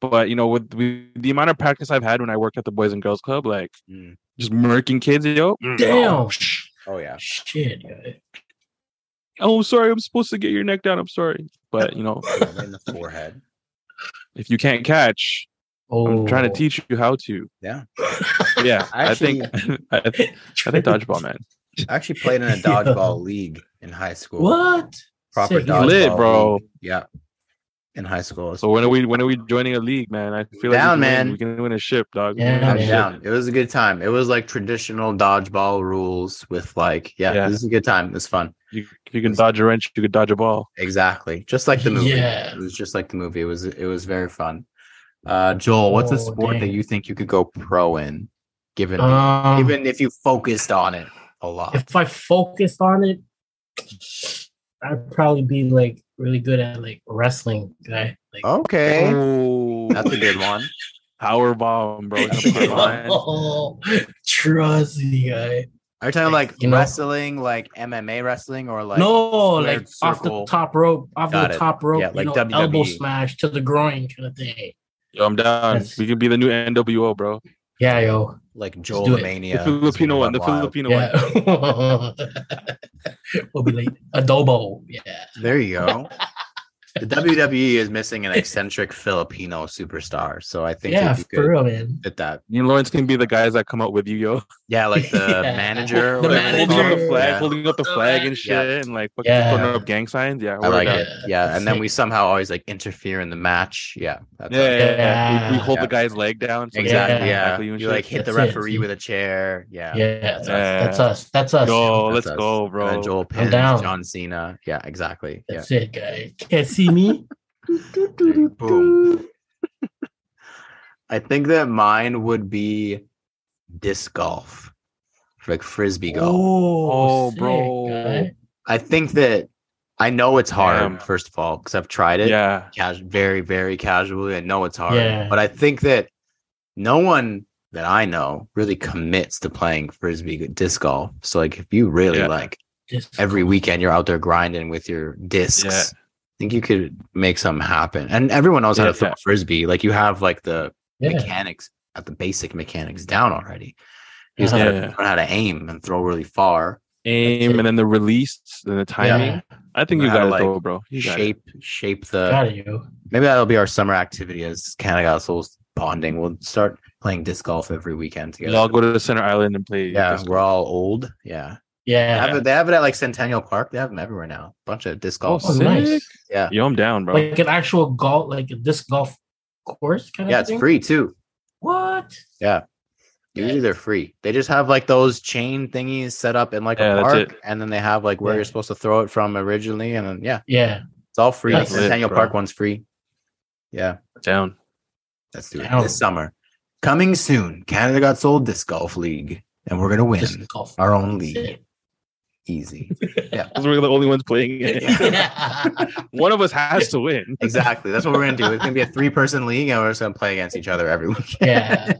but you know, with, with the amount of practice I've had when I worked at the Boys and Girls Club, like Mm. Just murking kids, yo. mm, Damn. Oh, sh- Oh yeah, Shit. guy. oh, sorry, I'm supposed to get your neck down. I'm sorry, but you know, in the forehead. if you can't catch, Oh, I'm trying to teach you how to. Yeah. Yeah, I, Actually- think I, think- I think dodgeball, man. I actually played in a dodgeball league in high school. What? Proper Sick. dodgeball. Lit, bro. league. Yeah. In high school. So when are we when are we joining a league, man? I feel like Down, we can man. Win, we can win a ship, dog. We Yeah, can win a I'm man. ship. down. It was a good time. It was like traditional dodgeball rules with like, yeah, Yeah. this is a good time. It was fun. You, you can dodge a wrench, you could dodge a ball. Exactly. Just like the movie. Yeah. It was just like the movie. It was it was very fun. Uh Joel, what's a Oh, sport that you think you could go pro in? Given Um, even if you focused on it a lot. if I focused on it, I'd probably be like really good at like wrestling guy. Like, Okay. Oh, That's a good one. Power bomb, bro. It's up my mind. oh, trust me, guy. Are you talking Like, like you know- wrestling, like MMA wrestling, or like no, squared like off the top rope, off Got the it. top rope, Yeah, you like know, elbow smash to the groin kind of thing. Yo, I'm down. Yes. We could be the new NWO, bro. Yeah, yo. Like Joel. Mania? The Filipino one. The Filipino one. We'll be like adobo. Yeah. There you go. the WWE is missing an eccentric Filipino superstar, so I think Yeah, if you for real, man. fit that. Me and Lawrence can be the guys that come out with you, yo. Yeah, like the Yeah. manager. The whatever they holding up the flag, Yeah. holding up the The flag and manager. shit, and like fucking Yeah. putting up gang signs. Yeah, I like up. it. Yeah, Yeah, that's and then sick. we somehow always like interfere in the match. Yeah, that's Yeah, yeah, yeah. Yeah. We, we hold Yeah. the guy's leg down. so exactly. Yeah. Yeah, you you like hit the That's it, referee see? with a chair. Yeah, Yeah, that's us. that's us. That's us. Yo, That's let's us. go, bro. then Joel pins down. John Cena. Yeah, exactly. That's it, guy. Can't see me. Boom. I think that mine would be disc golf, like frisbee golf. Oh, oh sick, bro. guy. I think that I know it's hard, Damn. first of all, because I've tried it Yeah, cas- very, very casually. I know it's hard, Yeah. but I think that no one that I know really commits to playing frisbee disc golf. So, like, if you really Yeah. like Just every weekend you're out there grinding with your discs, Yeah. I think you could make something happen. And everyone knows how to throw yeah. frisbee. Like, you have like the yeah. mechanics at the basic mechanics down already. You just gotta Yeah. learn how to aim and throw really far. aim and then the release, and the timing. Yeah. I think you How to, got it like, though, bro. You got it. shape, shape the. Got you. Maybe that'll be our summer activity as Canada Souls bonding. We'll start playing disc golf every weekend together. We'll all go to the center island and play. yeah, disc we're all old. Yeah, they Yeah. have, it, they have it at like Centennial Park. They have them everywhere now. A Bunch of disc Oh, golf. Oh, sick. nice. Yeah, Yo, I'm down, bro. Like an actual golf, like a disc golf course kind yeah, of it's thing. free too. What? Yeah. Usually they're free. They just have like those chain thingies set up in like Yeah, a park, and then they have like where Yeah. you're supposed to throw it from originally, and then yeah, Yeah. it's all free. That's Centennial lit. Park one's free. Yeah, down. let's do it Down. this summer. Coming soon, Canada Got Soul Disc Golf League, and we're gonna win our own That's league. Easy. Because we're the only ones playing it. it. One of us has to win. exactly. That's what we're gonna do. It's gonna be a three-person league, and we're just gonna play against each other every week. yeah.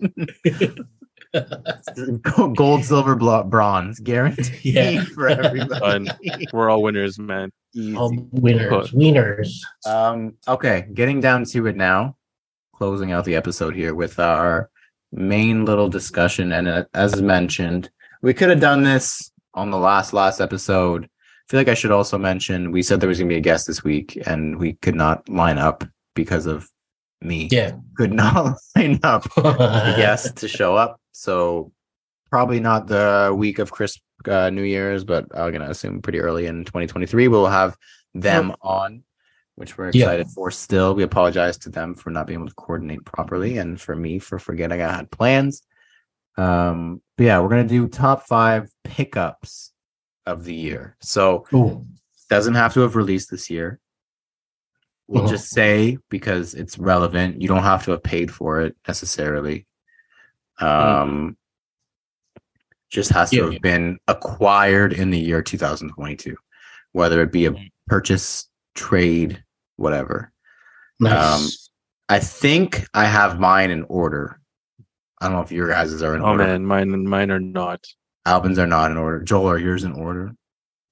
Gold, silver, bronze, guaranteed Yeah. for everybody. Done. We're all winners, man. Easy. All winners. Wieners. Um, okay, getting down to it now, closing out the episode here with our main little discussion. And uh, as mentioned, we could have done this on the last last episode. I feel like I should also mention we said there was gonna be a guest this week, and we could not line up because of me. Yeah. Could not line up a guest to show up. So probably not the week of Chris uh, New Year's, but I'm gonna assume pretty early in 2023 we'll have them on, which we're excited for. Still, we apologize to them for not being able to coordinate properly, and for me for forgetting I had plans. Um, but yeah, we're gonna do top five pickups of the year. So Ooh. doesn't have to have released this year. We'll Mhm. just say because it's relevant. You don't have to have paid for it necessarily. Um, just has to Yeah, have yeah. been acquired in the year 2022, whether it be a Mhm. purchase, trade, whatever. Nice. I think I have mine in order. I don't know if your guys' are in Oh order. man, mine mine are not. Alvin's are not in order. Joel, are yours in order?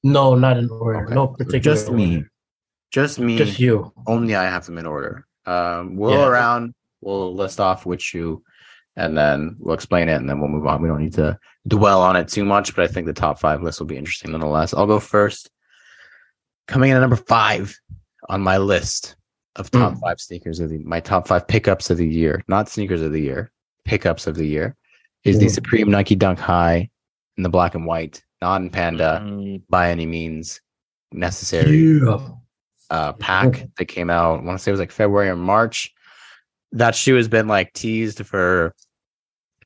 no, not in order. Okay. No particular. just me. Just me. Just you. only I have them in order. Um, we'll Yeah. around, we'll list off which shoe, and then we'll explain it, and then we'll move on. We don't need to dwell on it too much, but I think the top five list will be interesting nonetheless. I'll go first. Coming in at number five on my list, of top Mm. five sneakers of the my top five pickups of the year, not sneakers of the year, pickups of the year, is the Mm. Supreme Nike Dunk High in the black and white, not in panda Mm, by any means necessary. Yeah. uh, pack that came out. I want to say it was like February or March. That shoe has been like teased for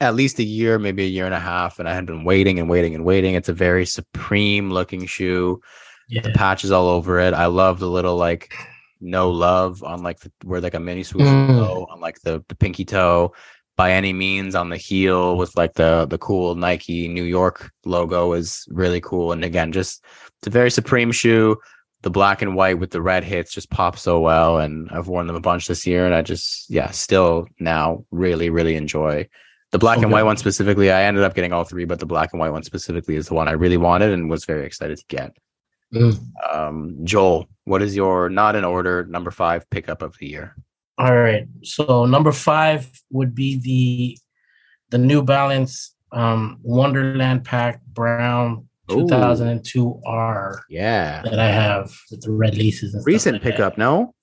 at least a year, maybe a year and a half, and I had been waiting and waiting and waiting. It's a very supreme looking shoe. Yeah. The patches all over it. I love the little like no love on like the, where like a mini swoosh Mm. on like the the pinky toe. By any means, on the heel with like the the cool Nike New York logo is really cool. And again, just it's a very supreme shoe. The black and white with the red hits just pop so well and i've worn them a bunch this year and i just yeah still now really really enjoy. The black and white one specifically i ended up getting all three but the black and white one specifically is the one i really wanted and was very excited to get. Mm. um joel what is your not in order number five pickup of the year All right. So number five would be the the New Balance um, Wonderland Pack Brown Ooh. 2002 R yeah that I have with the red laces. Recent like that. pickup no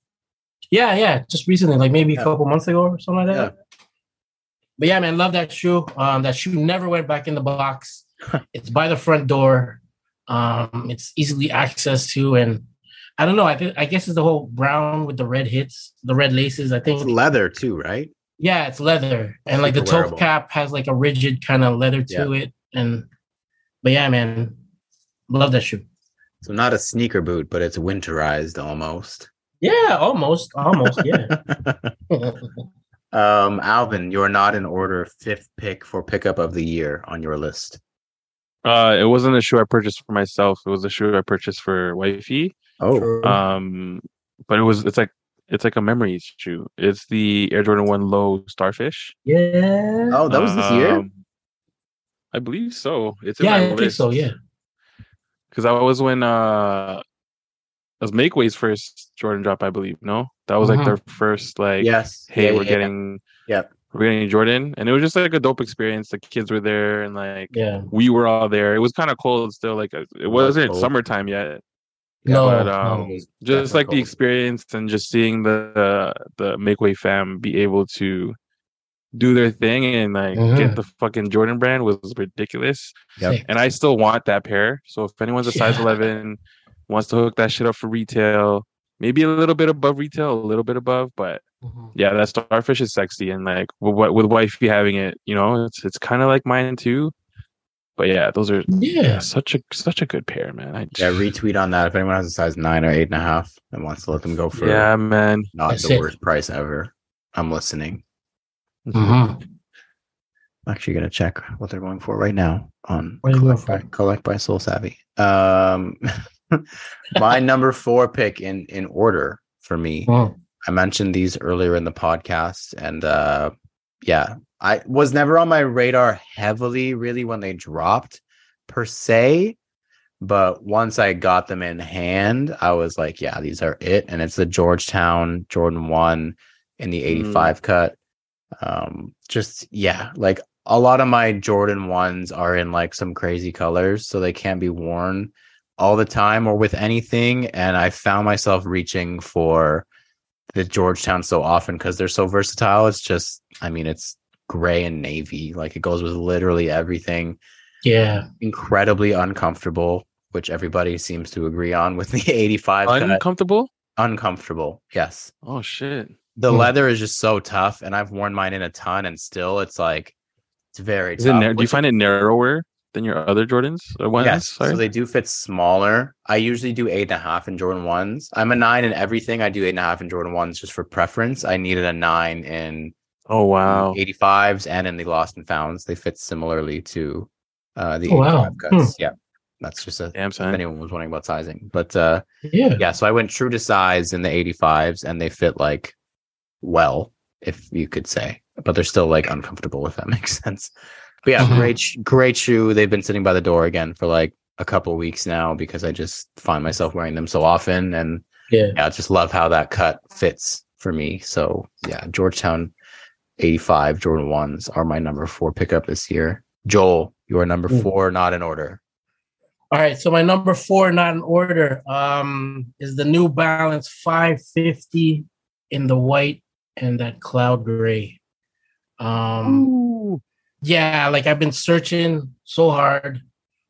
Yeah, yeah, just recently, like maybe Yeah. a couple months ago or something like that. But yeah, man, love that shoe. Um, that shoe never went back in the box. it's by the front door. Um, it's easily accessed to, and I don't know. I think I guess it's the whole brown with the red hits, the red laces. I think it's leather too right yeah, it's leather, and like the Super toe cap has like a rigid kind of leather to it, and but yeah, man, love that shoe. so not a sneaker boot but it's winterized almost Yeah, almost, almost, yeah. um alvin you're not in order fifth pick for pickup of the year on your list Uh, it wasn't a shoe I purchased for myself. It was a shoe I purchased for wifey. Oh True. Um, but it was it's like it's like a memory shoe. It's the Air Jordan One Low Starfish. yeah. Oh, that was this year. Um, I believe so. It's in yeah, my I think so. Yeah. because that was when uh, it was Makeway's first Jordan drop, I believe. No, that was like Mhm. their first like, yes. hey, Yeah, we're yeah, getting, Yep. we're getting Jordan, and it was just like a dope experience. The kids were there, and like Yeah. we were all there. It was kind of cold still. Like uh, it wasn't cold. summertime yet. No, but no. um, was just like the experience and just seeing the the, the Makeway fam be able to do their thing and like Mhm. get the fucking Jordan brand was ridiculous. Yep. And I still want that pair. So if anyone's a size Yeah. 11 wants to hook that shit up for retail, maybe a little bit above retail, a little bit above, but Mhm. yeah, that starfish is sexy and like with what with wifey having it, you know, it's it's kind of like mine too. But yeah, those are Yeah. such a such a good pair, man. I Yeah, retweet on that if anyone has a size nine or eight and a half and wants to let them go for yeah, man. not That's the it. worst price ever. I'm listening. Mhm. I'm actually gonna check what they're going for right now on What are you going collect by, collect by SoleSavy. Um, my number four pick in in order for me. Mhm. I mentioned these earlier in the podcast, and uh, yeah, I was never on my radar heavily, really, when they dropped per se. But once I got them in hand, I was like, yeah, these are it. And it's the Georgetown Jordan 1 in the 85 cut. Um, just, yeah, like a lot of my Jordan 1s are in like some crazy colors, so they can't be worn all the time or with anything. And I found myself reaching for the Georgetown so often because they're so versatile. It's just, I mean, it's gray and navy. Like it goes with literally everything. Yeah. Incredibly uncomfortable, which everybody seems to agree on with the 85 cut. Uncomfortable? Uncomfortable. Yes. Oh shit. The Hmm. leather is just so tough, and I've worn mine in a ton, and still it's like it's very Is it nar- do you find it narrower than your other Jordans or ones? Yes, Sorry. so they do fit smaller. I usually do eight and a half in Jordan ones. I'm a nine in everything. I do eight and a half in Jordan ones just for preference. I needed a nine in oh wow. 85s and in the lost and founds. They fit similarly to uh, the Oh, wow. 85 cuts. Yeah, that's just a, Damn if anyone was wondering about sizing. But uh, Yeah. yeah, so I went true to size in the 85s and they fit like well, if you could say, but they're still like uncomfortable, if that makes sense. But yeah, Mhm. great, sh- great shoe. They've been sitting by the door again for like a couple weeks now because I just find myself wearing them so often. And Yeah. yeah, I just love how that cut fits for me. So yeah, Georgetown 85 Jordan 1s are my number four pickup this year. Joel, your number four, not in order. All right. So my number four, not in order, um, is the New Balance 550 in the white and that cloud gray. Um, yeah, like I've been searching so hard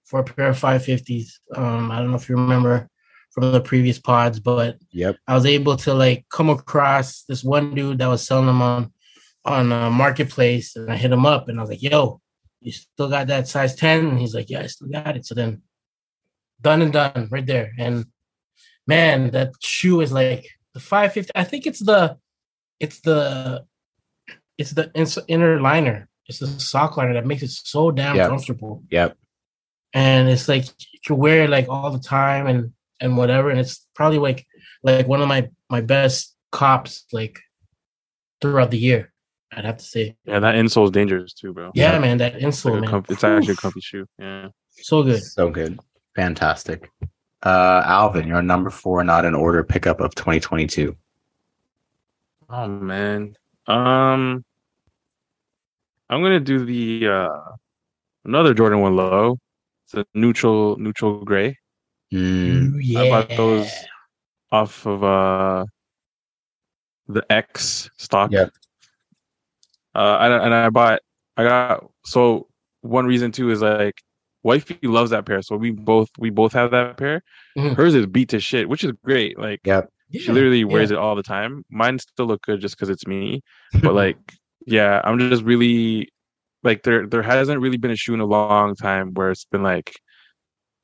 for a pair of 550s. Um, I don't know if you remember from the previous pods, but Yep. I was able to like come across this one dude that was selling them on on a marketplace, and I hit him up, and I was like, "Yo, you still got that size 10?" And he's like, "Yeah, I still got it." So then, done and done, right there. And man, that shoe is like the 550. I think it's the, it's the, it's the inner liner. It's the sock liner that makes it so damn Yeah. comfortable Yep. and it's like you can wear it like all the time and and whatever and it's probably like like one of my my best cops like throughout the year i'd have to say Yeah, that insole is dangerous too, bro. yeah, Yeah. man that It's, insole like a man it's actually a comfy shoe. Yeah. so good So good. Fantastic. Uh Alvin, your number four not in order pickup of 2022. Oh man. Um I'm gonna do the uh another Jordan one low. It's a neutral neutral gray Mm, Ooh, yeah I bought those off of uh the X stock. Yep. Uh and, and I bought I got so one reason too is like wifey loves that pair. So we both we both have that pair. Mhm. Hers is beat to shit, which is great. Like yeah. she Yeah, literally wears yeah. it all the time. Mine still look good just because it's me. But like, yeah, I'm just really like there. There hasn't really been a shoe in a long time where it's been like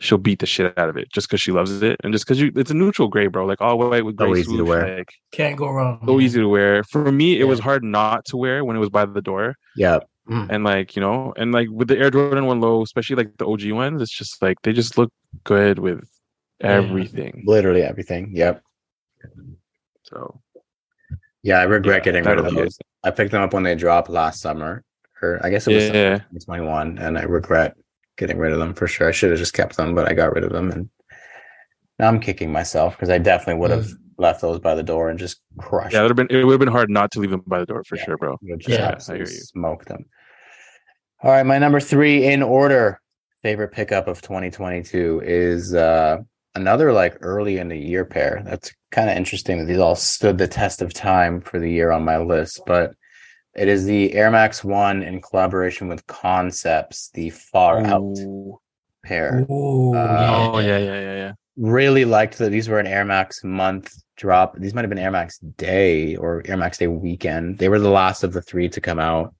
she'll beat the shit out of it just because she loves it and just because you. It's a neutral gray, bro. Like all white with So gray easy to wear. Like can't go wrong so man. easy to wear. For me, it was hard not to wear when it was by the door. Yep. Mm. And like you know, and like with the Air Jordan One Low, especially like the OG ones, it's just like they just look good with Yeah. everything. Literally everything. Yep. So Yeah, I regret Yeah, getting rid of is- those. I picked them up when they dropped last summer. Or I guess it was yeah, 2021 and I regret getting rid of them for sure. I should have just kept them, but I got rid of them and now I'm kicking myself because I definitely would have left those by the door and just crushed yeah, it would have been it would have been hard not to leave them by the door for Yeah. sure, bro. Just Yeah, I hear you. smoke them. All right, my number three in order favorite pickup of 2022 is uh another like early in the year pair. That's kind of interesting that these all stood the test of time for the year on my list, but it is the Air Max One in collaboration with Concepts, the Far Out pair. Ooh, Uh, Oh yeah, yeah, yeah, yeah. Really liked that these were an Air Max month drop. These might have been Air Max Day or Air Max Day weekend. They were the last of the three to come out.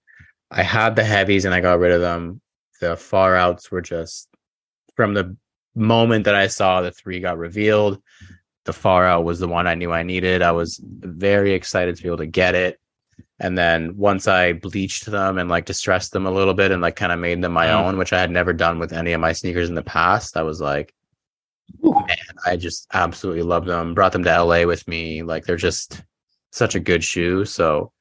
I had the heavies and I got rid of them. The far outs were just from the moment that I saw the three got revealed. The far out was the one I knew I needed. I was very excited to be able to get it. And then once I bleached them and like distressed them a little bit and like kind of made them my Mm. own, which I had never done with any of my sneakers in the past, I was like, man, I just absolutely love them. Brought them to LA with me. Like they're just such a good shoe. So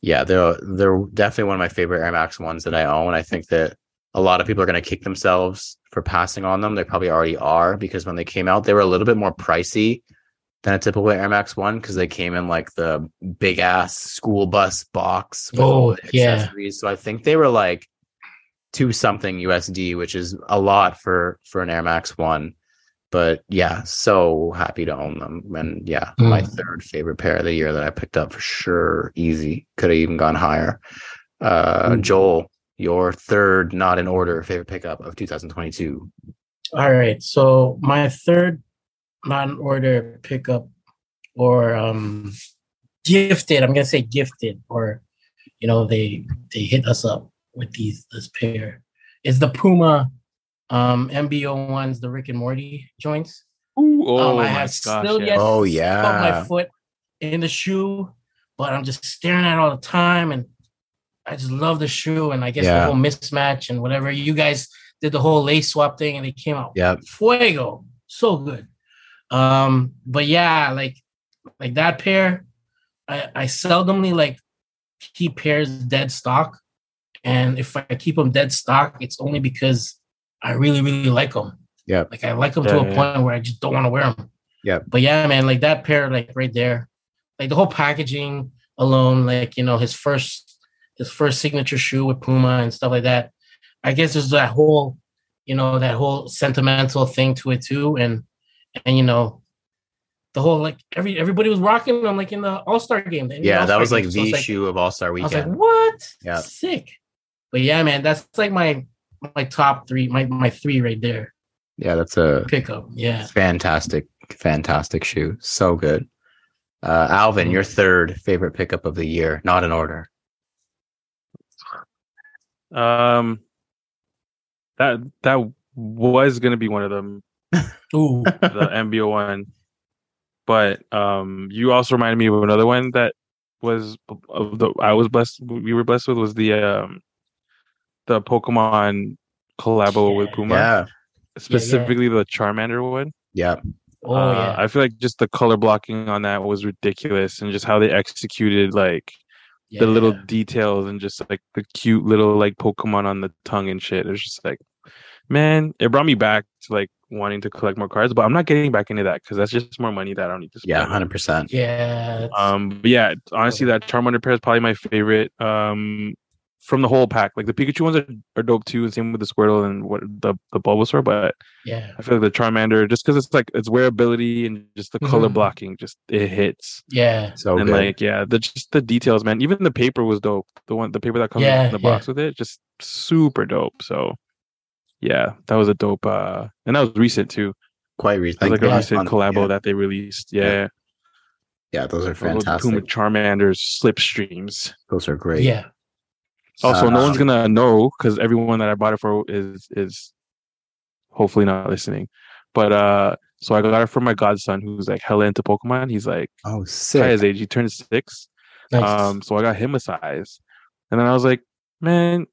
yeah, they're they're definitely one of my favorite Air Max ones that I own. I think that a lot of people are going to kick themselves for passing on them. They probably already are because when they came out, they were a little bit more pricey than a typical Air Max one because they came in like the big ass school bus box. Oh, yeah. So I think they were like two something USD, which is a lot for for an Air Max one. But yeah, so happy to own them. And yeah, my Mm. third favorite pair of the year that I picked up for sure. Easy. Could have even gone higher. Uh Mm. Joel, your third not in order favorite pickup of 2022. All right. So my third non-order pickup or um gifted, I'm gonna say gifted, or you know, they they hit us up with these this pair is the Puma um MBO ones, the Rick and Morty joints. Ooh, oh um, I my have gosh, still yeah. yet Oh, yeah. put my foot in the shoe, but I'm just staring at it all the time and I just love the shoe and I guess Yeah. the whole mismatch and whatever. You guys did the whole lace swap thing and it came out Yep. fuego. So good. Um, but yeah, like like that pair, I, I seldomly like keep pairs dead stock. And if I keep them dead stock, it's only because I really, really like them. Yeah. Like I like them Yeah, to a yeah. point where I just don't want to wear them. Yeah. But yeah, man, like that pair, like right there, like the whole packaging alone, like you know, his first his first signature shoe with Puma and stuff like that. I guess there's that whole, you know, that whole sentimental thing to it too. And and you know, the whole like every everybody was rocking them like in the All Star game. the Yeah, that All-Star was like game. So the it's like- shoe of All Star I was like, Weekend. what? Yeah. sick. But yeah, man, that's like my my top three, my my three right there. Yeah, that's a Pickup, yeah. fantastic, fantastic shoe. So good. Uh, Alvin, your third favorite pickup of the year, not in order. Um, that that was gonna be one of them, Ooh, the MBO one, but um, you also reminded me of another one that was of the I was blessed. We were blessed with was the um, the Pokemon collabo with Yeah. Puma, Yeah, specifically the Charmander one. yeah, oh Uh, yeah, I feel like just the color blocking on that was ridiculous, and just how they executed like the little details and just like the cute little like Pokemon on the tongue and shit. It's just like, man, it brought me back to like wanting to collect more cards, but I'm not getting back into that because that's just more money that I don't need to spend. yeah, hundred percent. yeah. Um, but yeah, honestly, that Charmander pair is probably my favorite. Um, from the whole pack, like the Pikachu ones are, are dope too. And same with the Squirtle and what the the Bulbasaur, but yeah, I feel like the Charmander, just because it's like its wearability and just the color Mhm. blocking, just it hits. yeah, So and good. like yeah, the just the details, man. Even the paper was dope. The one, the paper that comes Yeah, in the box with it, just super dope. So yeah, that was a dope. uh And that was recent too. Quite It recent. was like a yeah, recent collabo Yeah, that they released. Yeah, yeah, those are Those Puma fantastic. Charmanders slipstreams. Those are great. yeah. Also, no Uh, one's gonna know because everyone that I bought it for is is hopefully not listening. But uh, so I got it from my godson who's like hella into Pokemon. He's like Oh, sick. his age. He turned six. Nice. Um, so I got him a size, and then I was like, man,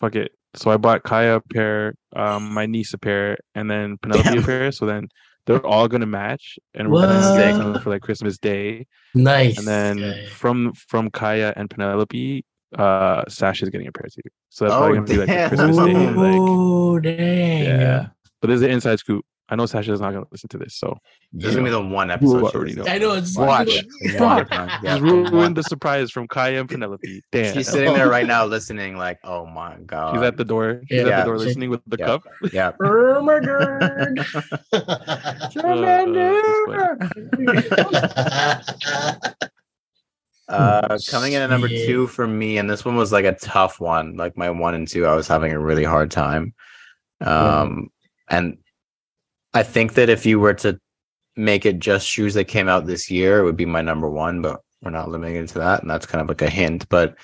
fuck it. So I bought Kaya a pair, um, my niece a pair, and then Penelope Damn. a pair. So then they're all gonna match, and we're gonna them for like Christmas Day. nice. And then Okay. from from Kaya and Penelope, uh, Sasha's getting a pair too. So that's Oh, probably gonna be like damn. Christmas Day. Like, Ooh, dang. yeah. But there's an inside scoop. I know Sasha's not gonna listen to this, so This is gonna be the one episode. You already know. I know it's Watch. to. One. Yeah, just the ruined the surprise from Kaya and Penelope. Damn. She's sitting there right now listening, like, oh my god. She's at the door. She's Yeah. at the door listening with the Yeah. cup. yeah. Oh my god. Uh, coming in at number two for me, and this one was like a tough one. Like my one and two, I was having a really hard time. Um, and I think that if you were to make it just shoes that came out this year, it would be my number one. But we're not limiting it to that, and that's kind of like a hint. But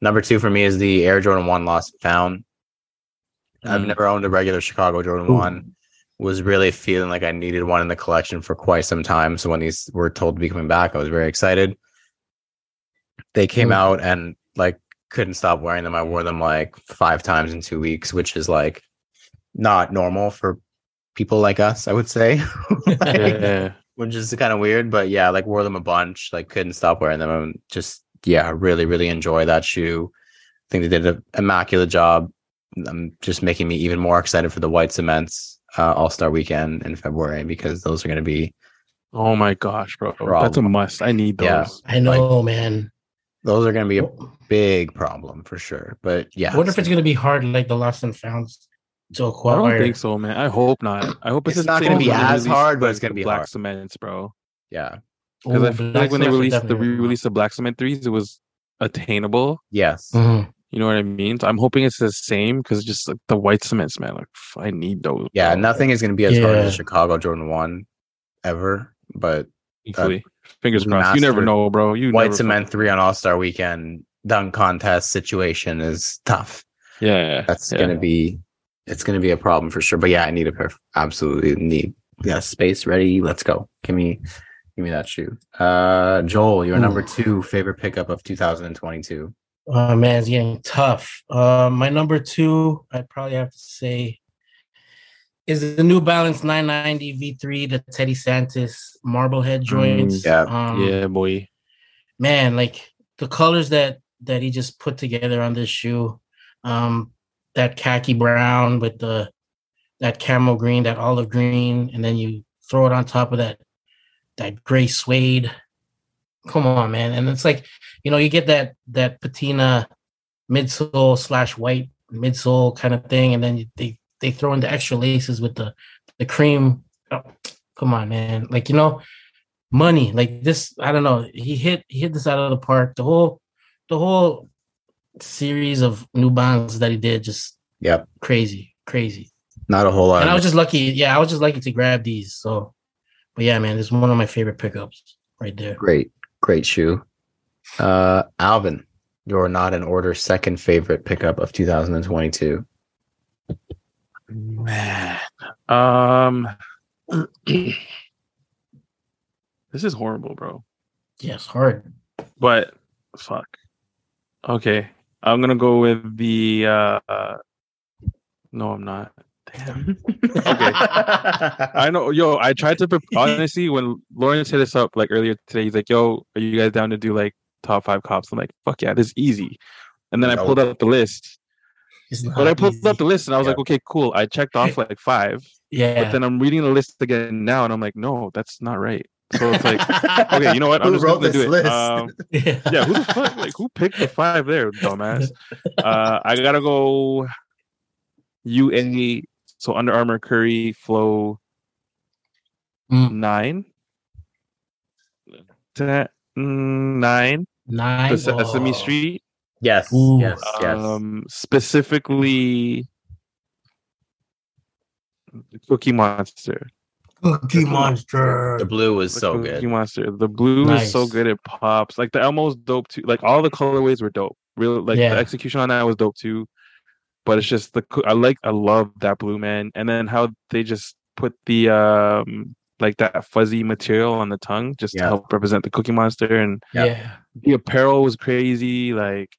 number two for me is the Air Jordan One Lost and Found. I've Mm. never owned a regular Chicago Jordan Ooh. One. Was really feeling like I needed one in the collection for quite some time. So when these were told to be coming back, I was very excited. They came Ooh. out and like couldn't stop wearing them. I wore them like five times in two weeks, which is like not normal for people like us, I would say. Like, Yeah. which is kind of weird, but yeah, like wore them a bunch, like couldn't stop wearing them. And just yeah, really, really enjoy that shoe. I think they did an immaculate job. Um, just making me even more excited for the white cements uh, All Star Weekend in February because those are going to be Oh my gosh, bro. That's a must. I need those. Yeah. I know, man. those are going to be a big problem for sure. But yeah, wonder if it's gonna be hard like the lost and found to I don't think so, man. I hope not. I hope it's, It's not gonna be as hard, but it's gonna the be black hard. cements, bro. yeah, Because I feel black like when they released the re-release of Black Cement threes, it was attainable. yes, Mhm. You know what I mean? So I'm hoping it's the same because just like the white cements, man. Like I need those. yeah. bro. Nothing is going to be as hard as Chicago Jordan One ever, but Hopefully. Fingers crossed. You never know, bro. You white never cement three on All Star Weekend dunk contest situation is tough. Yeah, That's yeah. gonna be it's gonna be a problem for sure. But yeah, I need a pair. Absolutely need yeah space ready. Let's go. Give me give me that shoe. Uh, Joel, your number two favorite pickup of 2022. Oh man, it's getting tough. Uh, my number two, I'd probably have to say, is the New Balance 990 V3, the Teddy Santis Marblehead joints. yeah, um, yeah, boy. man, like the colors that that he just put together on this shoe, um, that khaki brown with the that camel green, that olive green, and then you throw it on top of that that gray suede. Come on, man! And it's like, you know, you get that that patina midsole slash white midsole kind of thing, and then they they throw in the extra laces with the the cream. Oh, come on, man! Like you know, money. Like this, I don't know. He hit he hit this out of the park. The whole the whole series of New Balance that he did just Yep. crazy, crazy. Not a whole lot. And I was just lucky. Yeah, I was just lucky to grab these. So, but yeah, man, this is one of my favorite pickups right there. great, great shoe. Uh, Alvin, you're not in order. Second favorite pickup of 2022. Man. Um This is horrible, bro. Yes, hard. But fuck. Okay. I'm gonna go with the uh, uh no I'm not. Damn. Okay. I know yo, I tried to honestly when Lawrence hit us up like earlier today, he's like, Yo, are you guys down to do like top five cops? I'm like, fuck yeah, this is easy. And then I pulled up the list. But I pulled easy. up the list and I was Yeah. like, okay, cool. I checked off like five. Yeah. But then I'm reading the list again now and I'm like, no, that's not right. So it's like, okay, you know what? I'm Who just wrote gonna do this it. list? Um, yeah, who the fuck? Like, who picked the five there, dumbass? Uh, I gotta go. UA. So Under Armour, Curry, Flow, Mm. nine. Ten, mm, nine. Nine. The Sesame Oh. Street. yes, Ooh. yes, yes. Um, specifically, Cookie Monster. Cookie Monster. the blue was The so Cookie good. Monster. The blue is so good. It pops. Like the Elmo's dope too. Like all the colorways were dope. Really, like Yeah. the execution on that was dope too. But it's just the I like I love that blue man. And then how they just put the um like that fuzzy material on the tongue just Yeah. to help represent the Cookie Monster and Yeah. Yeah. the apparel was crazy. Like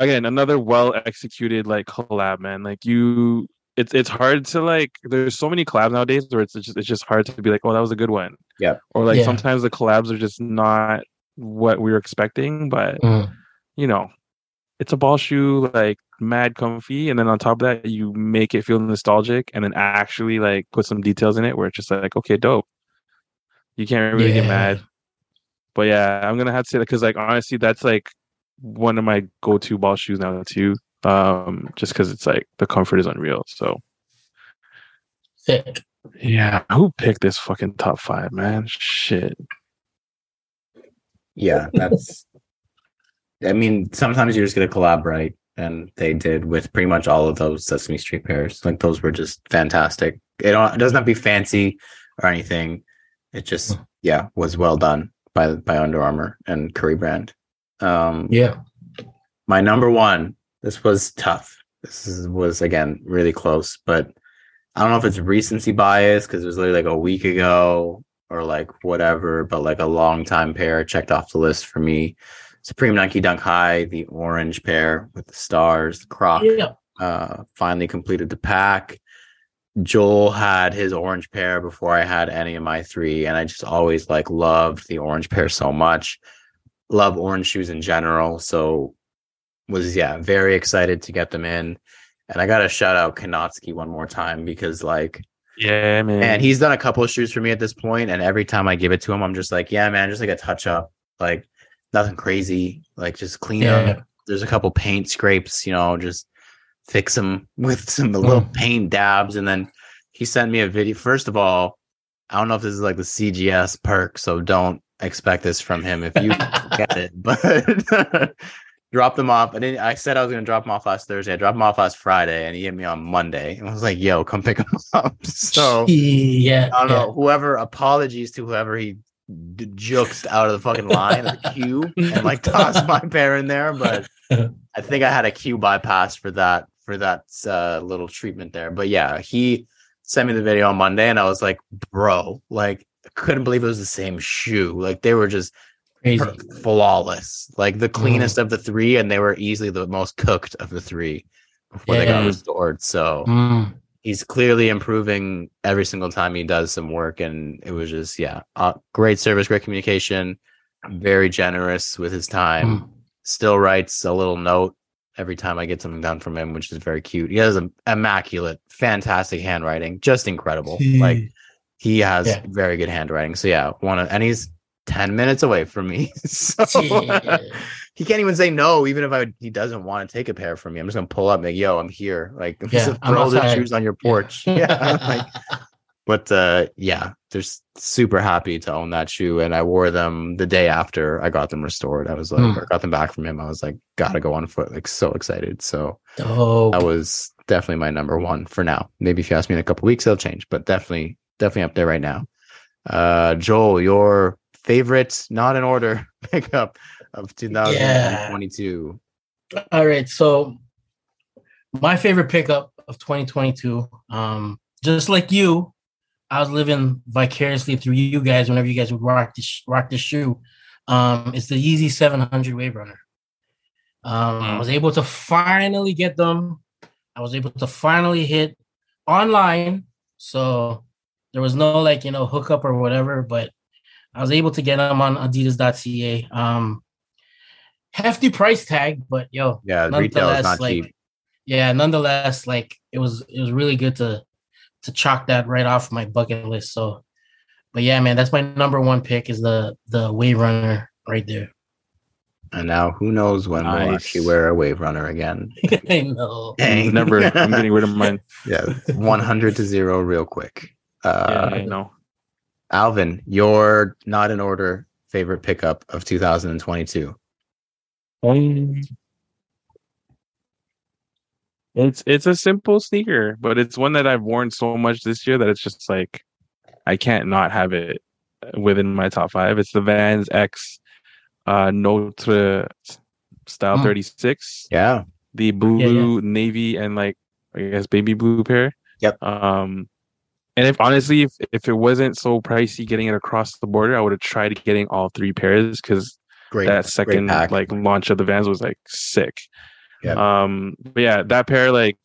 again, another well executed like collab, man. Like you, it's it's hard to like. There's so many collabs nowadays where it's just it's just hard to be like, oh, that was a good one. Yeah. Or like Yeah. sometimes the collabs are just not what we were expecting, but Mm. you know, it's a ball shoe, like mad comfy, and then on top of that, you make it feel nostalgic, and then actually like put some details in it where it's just like, okay, dope. You can't really get mad. But yeah, I'm gonna have to say that because like honestly, that's like one of my go-to ball shoes now too. Um, just because it's like the comfort is unreal. So Sick. yeah, who picked this fucking top five, man? Shit. Yeah, that's. I mean, sometimes you're just gonna collaborate, and they did with pretty much all of those Sesame Street pairs. Like those were just fantastic. It, don't, it doesn't have to be fancy or anything. It just yeah was well done by by Under Armour and Curry Brand. Um, Yeah. my number one. This was tough. This is, was again really close, but I don't know if it's recency bias because it was literally like a week ago or like whatever, but like a long time pair checked off the list for me. Supreme Nike Dunk High, the orange pair with the stars, the croc, Yeah. uh, finally completed the pack. Joel had his orange pair before I had any of my three, and I just always like loved the orange pair so much. Love orange shoes in general, so was yeah very excited to get them in. And I got to shout out Kanotsky one more time because like Yeah, man. and he's done a couple of shoes for me at this point, and every time I give it to him, I'm just like, yeah, man, just like a touch up, like nothing crazy, like just clean Yeah. up. There's a couple paint scrapes, you know, just fix them with some little Mm. paint dabs, and then he sent me a video. First of all, I don't know if this is like the CGS perk, so don't expect this from him if you get it, but. Drop them off. I didn't. I said I was gonna drop them off last Thursday. I dropped them off last Friday, and he hit me on Monday. And I was like, "Yo, come pick them up." So yeah. I don't yeah. know. Whoever, apologies to whoever he d- juked out of the fucking line of the queue and like tossed my pair in there, but I think I had a queue bypass for that for that uh, little treatment there. But yeah, he sent me the video on Monday, and I was like, bro, like I couldn't believe it was the same shoe. Like they were just. Per- flawless, like the cleanest of the three, and they were easily the most cooked of the three before they got restored. So Mm. he's clearly improving every single time he does some work and it was just yeah uh, great service great communication very generous with his time Mm. still writes a little note every time i get something done from him which is very cute he has an immaculate fantastic handwriting just incredible like he has Yeah. very good handwriting so yeah one of, and he's 10 minutes away from me so he can't even say no, even if I he doesn't want to take a pair from me. I'm just gonna pull up and be like, yo, I'm here. Like Yeah, I'm throw the shoes on your porch. Yeah. like but uh, yeah, just super happy to own that shoe, and I wore them the day after I got them restored. I was like, or got them back from him. I was like, gotta go on foot, like so excited. So Oh, that was definitely my number one for now. Maybe if you ask me in a couple weeks, it'll change, but definitely, definitely up there right now. Uh, Joel, your favorite, not in order, pickup of 2022. all right. So my favorite pickup of 2022, um, just like you, I was living vicariously through you guys whenever you guys would rock this rock this shoe. Um, it's the Yeezy 700 Wave Runner. Um, I Mm. was able to finally get them. I was able to finally hit online. So there was no like, you know, hookup or whatever, but I was able to get them on adidas.ca. Um, hefty price tag, but yo, Yeah, retail is nonetheless, not like, cheap. yeah, nonetheless, like it was it was really good to to chalk that right off my bucket list. So, but yeah, man, that's my number one pick is the the Wave Runner right there. And now who knows when we'll Nice. actually wear a wave runner again. I know. Dang. Never. I'm getting rid of mine. yeah, 100 to 0 real quick. Uh, yeah, I know. Alvin, your not in order favorite pickup of 2022. Um, it's it's a simple sneaker, but it's one that I've worn so much this year that it's just like I can't not have it within my top five. It's the Vans X uh Notre Style Mm. 36. Yeah. The blue, navy, and like I guess baby blue pair. Yep. Um and if honestly, if, if it wasn't so pricey getting it across the border, I would have tried getting all three pairs because that second like launch of the vans was like sick. Yeah. Um but yeah, that pair like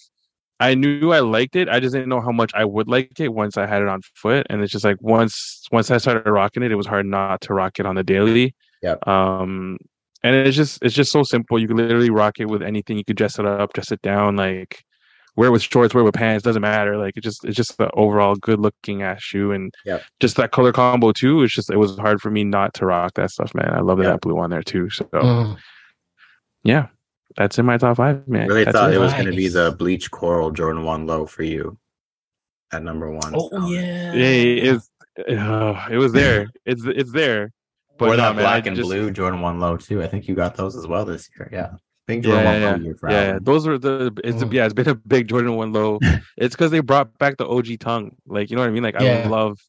I knew I liked it. I just didn't know how much I would like it once I had it on foot. And it's just like once once I started rocking it, it was hard not to rock it on the daily. Yeah. Um and it's just it's just so simple. You could literally rock it with anything. You could dress it up, dress it down, like wear with shorts, wear with pants, doesn't matter. Like it just it's just the overall good looking ass shoe and Yep. just that color combo too. It's just it was hard for me not to rock that stuff, man. I love that, that blue on there too. So Mm. yeah, that's in my top five, man. I really That's thought it. it was going to be the bleach coral Jordan 1 low for you at number one. Oh So- yeah. Yeah, it's uh, it was there. It's it's there. But or that man, black I and just- blue Jordan 1 low too. I think you got those as well this year. Yeah. Yeah, Jordan 1 yeah, low year for Yeah, those were the. It's Mm. yeah, it's been a big Jordan one low. it's because they brought back the OG tongue. Like you know what I mean. Like Yeah. I love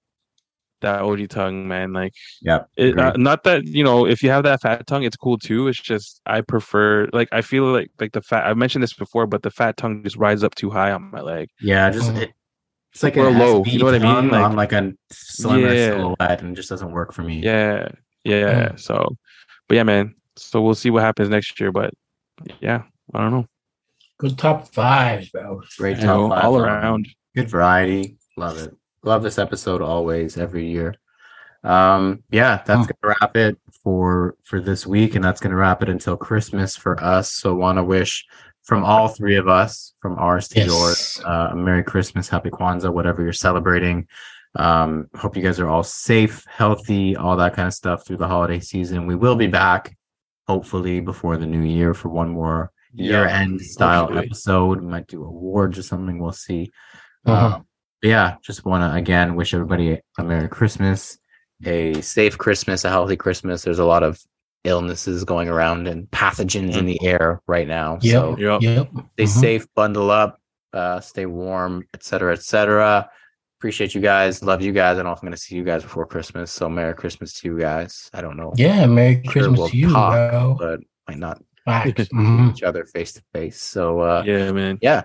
that OG tongue, man. Like yeah, it, uh, not that you know if you have that fat tongue, it's cool too. It's just I prefer like I feel like like the fat. I mentioned this before, but the fat tongue just rides up too high on my leg. yeah, just it, it's like Or an low, you know what I mean? Like- on like a slimmer Yeah. silhouette and it just doesn't work for me. Yeah, yeah. Mm. So, but yeah, man. So we'll see what happens next year. But yeah, I don't know. Good top fives, bro. Great You know, top five all on- around. Good variety. Love it. Love this episode always, every year. Um, yeah, that's Hmm. gonna wrap it for for this week, and that's gonna wrap it until Christmas for us. So wanna wish from all three of us, from ours to Yes. yours, uh, a Merry Christmas, Happy Kwanzaa, whatever you're celebrating. Um, hope you guys are all safe, healthy, all that kind of stuff through the holiday season. We will be back, hopefully, before the new year for one more year end style hopefully. episode. We might do awards or something. We'll see. Uh-huh. Um, yeah, just want to again wish everybody a Merry Christmas, a safe Christmas, a healthy Christmas. There's a lot of illnesses going around and pathogens in the air right now. Yep. So Yep. Yep. stay Mhm. safe, bundle up, uh, stay warm, etc., etc. Appreciate you guys. Love you guys. I don't know if I'm going to see you guys before Christmas. So Merry Christmas to you guys. I don't know, Yeah, Merry Sure, Christmas we'll to you, talk, bro. but might not Facts. see Mhm. each other face to face. So uh, Yeah, man. yeah.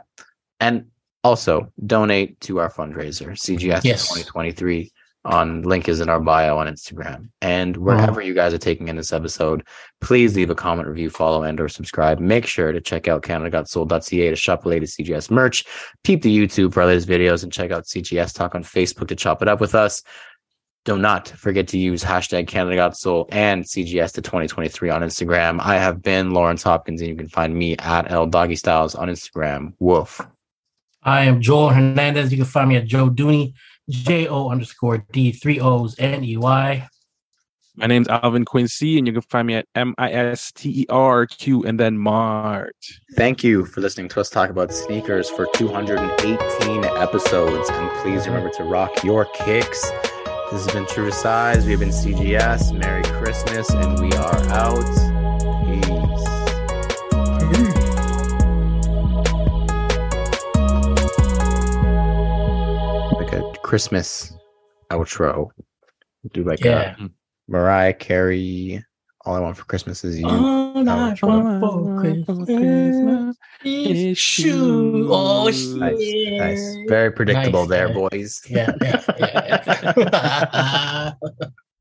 And also donate to our fundraiser, CGS Yes. 2023 on link is in our bio on Instagram. And wherever you guys are taking in this episode, please leave a comment, review, follow, and or subscribe. Make sure to check out CanadaGotSoul.ca to shop the latest CGS merch. Peep the YouTube for our latest videos and check out CGS Talk on Facebook to chop it up with us. Do not forget to use hashtag Canada Got Soul and CGS to 2023 on Instagram. I have been Lawrence Hopkins, and you can find me at L Doggy Styles on Instagram. Woof. I am Joel Hernandez. You can find me at Joe Dooney, J O underscore D three O's N E Y. My name's Alvin Quincy, and you can find me at M I S T E R Q and then Mart. Thank you for listening to us talk about sneakers for 218 episodes. And please remember to rock your kicks. This has been True Size. We've been CGS. Merry Christmas, and we are out. Christmas outro. Do like Yeah. a Mariah Carey. All I want for Christmas is you. All I outro. want for Christmas is you. Oh shit! Nice, nice. Very predictable Nice, there, yeah. boys. Yeah, yeah, yeah. yeah.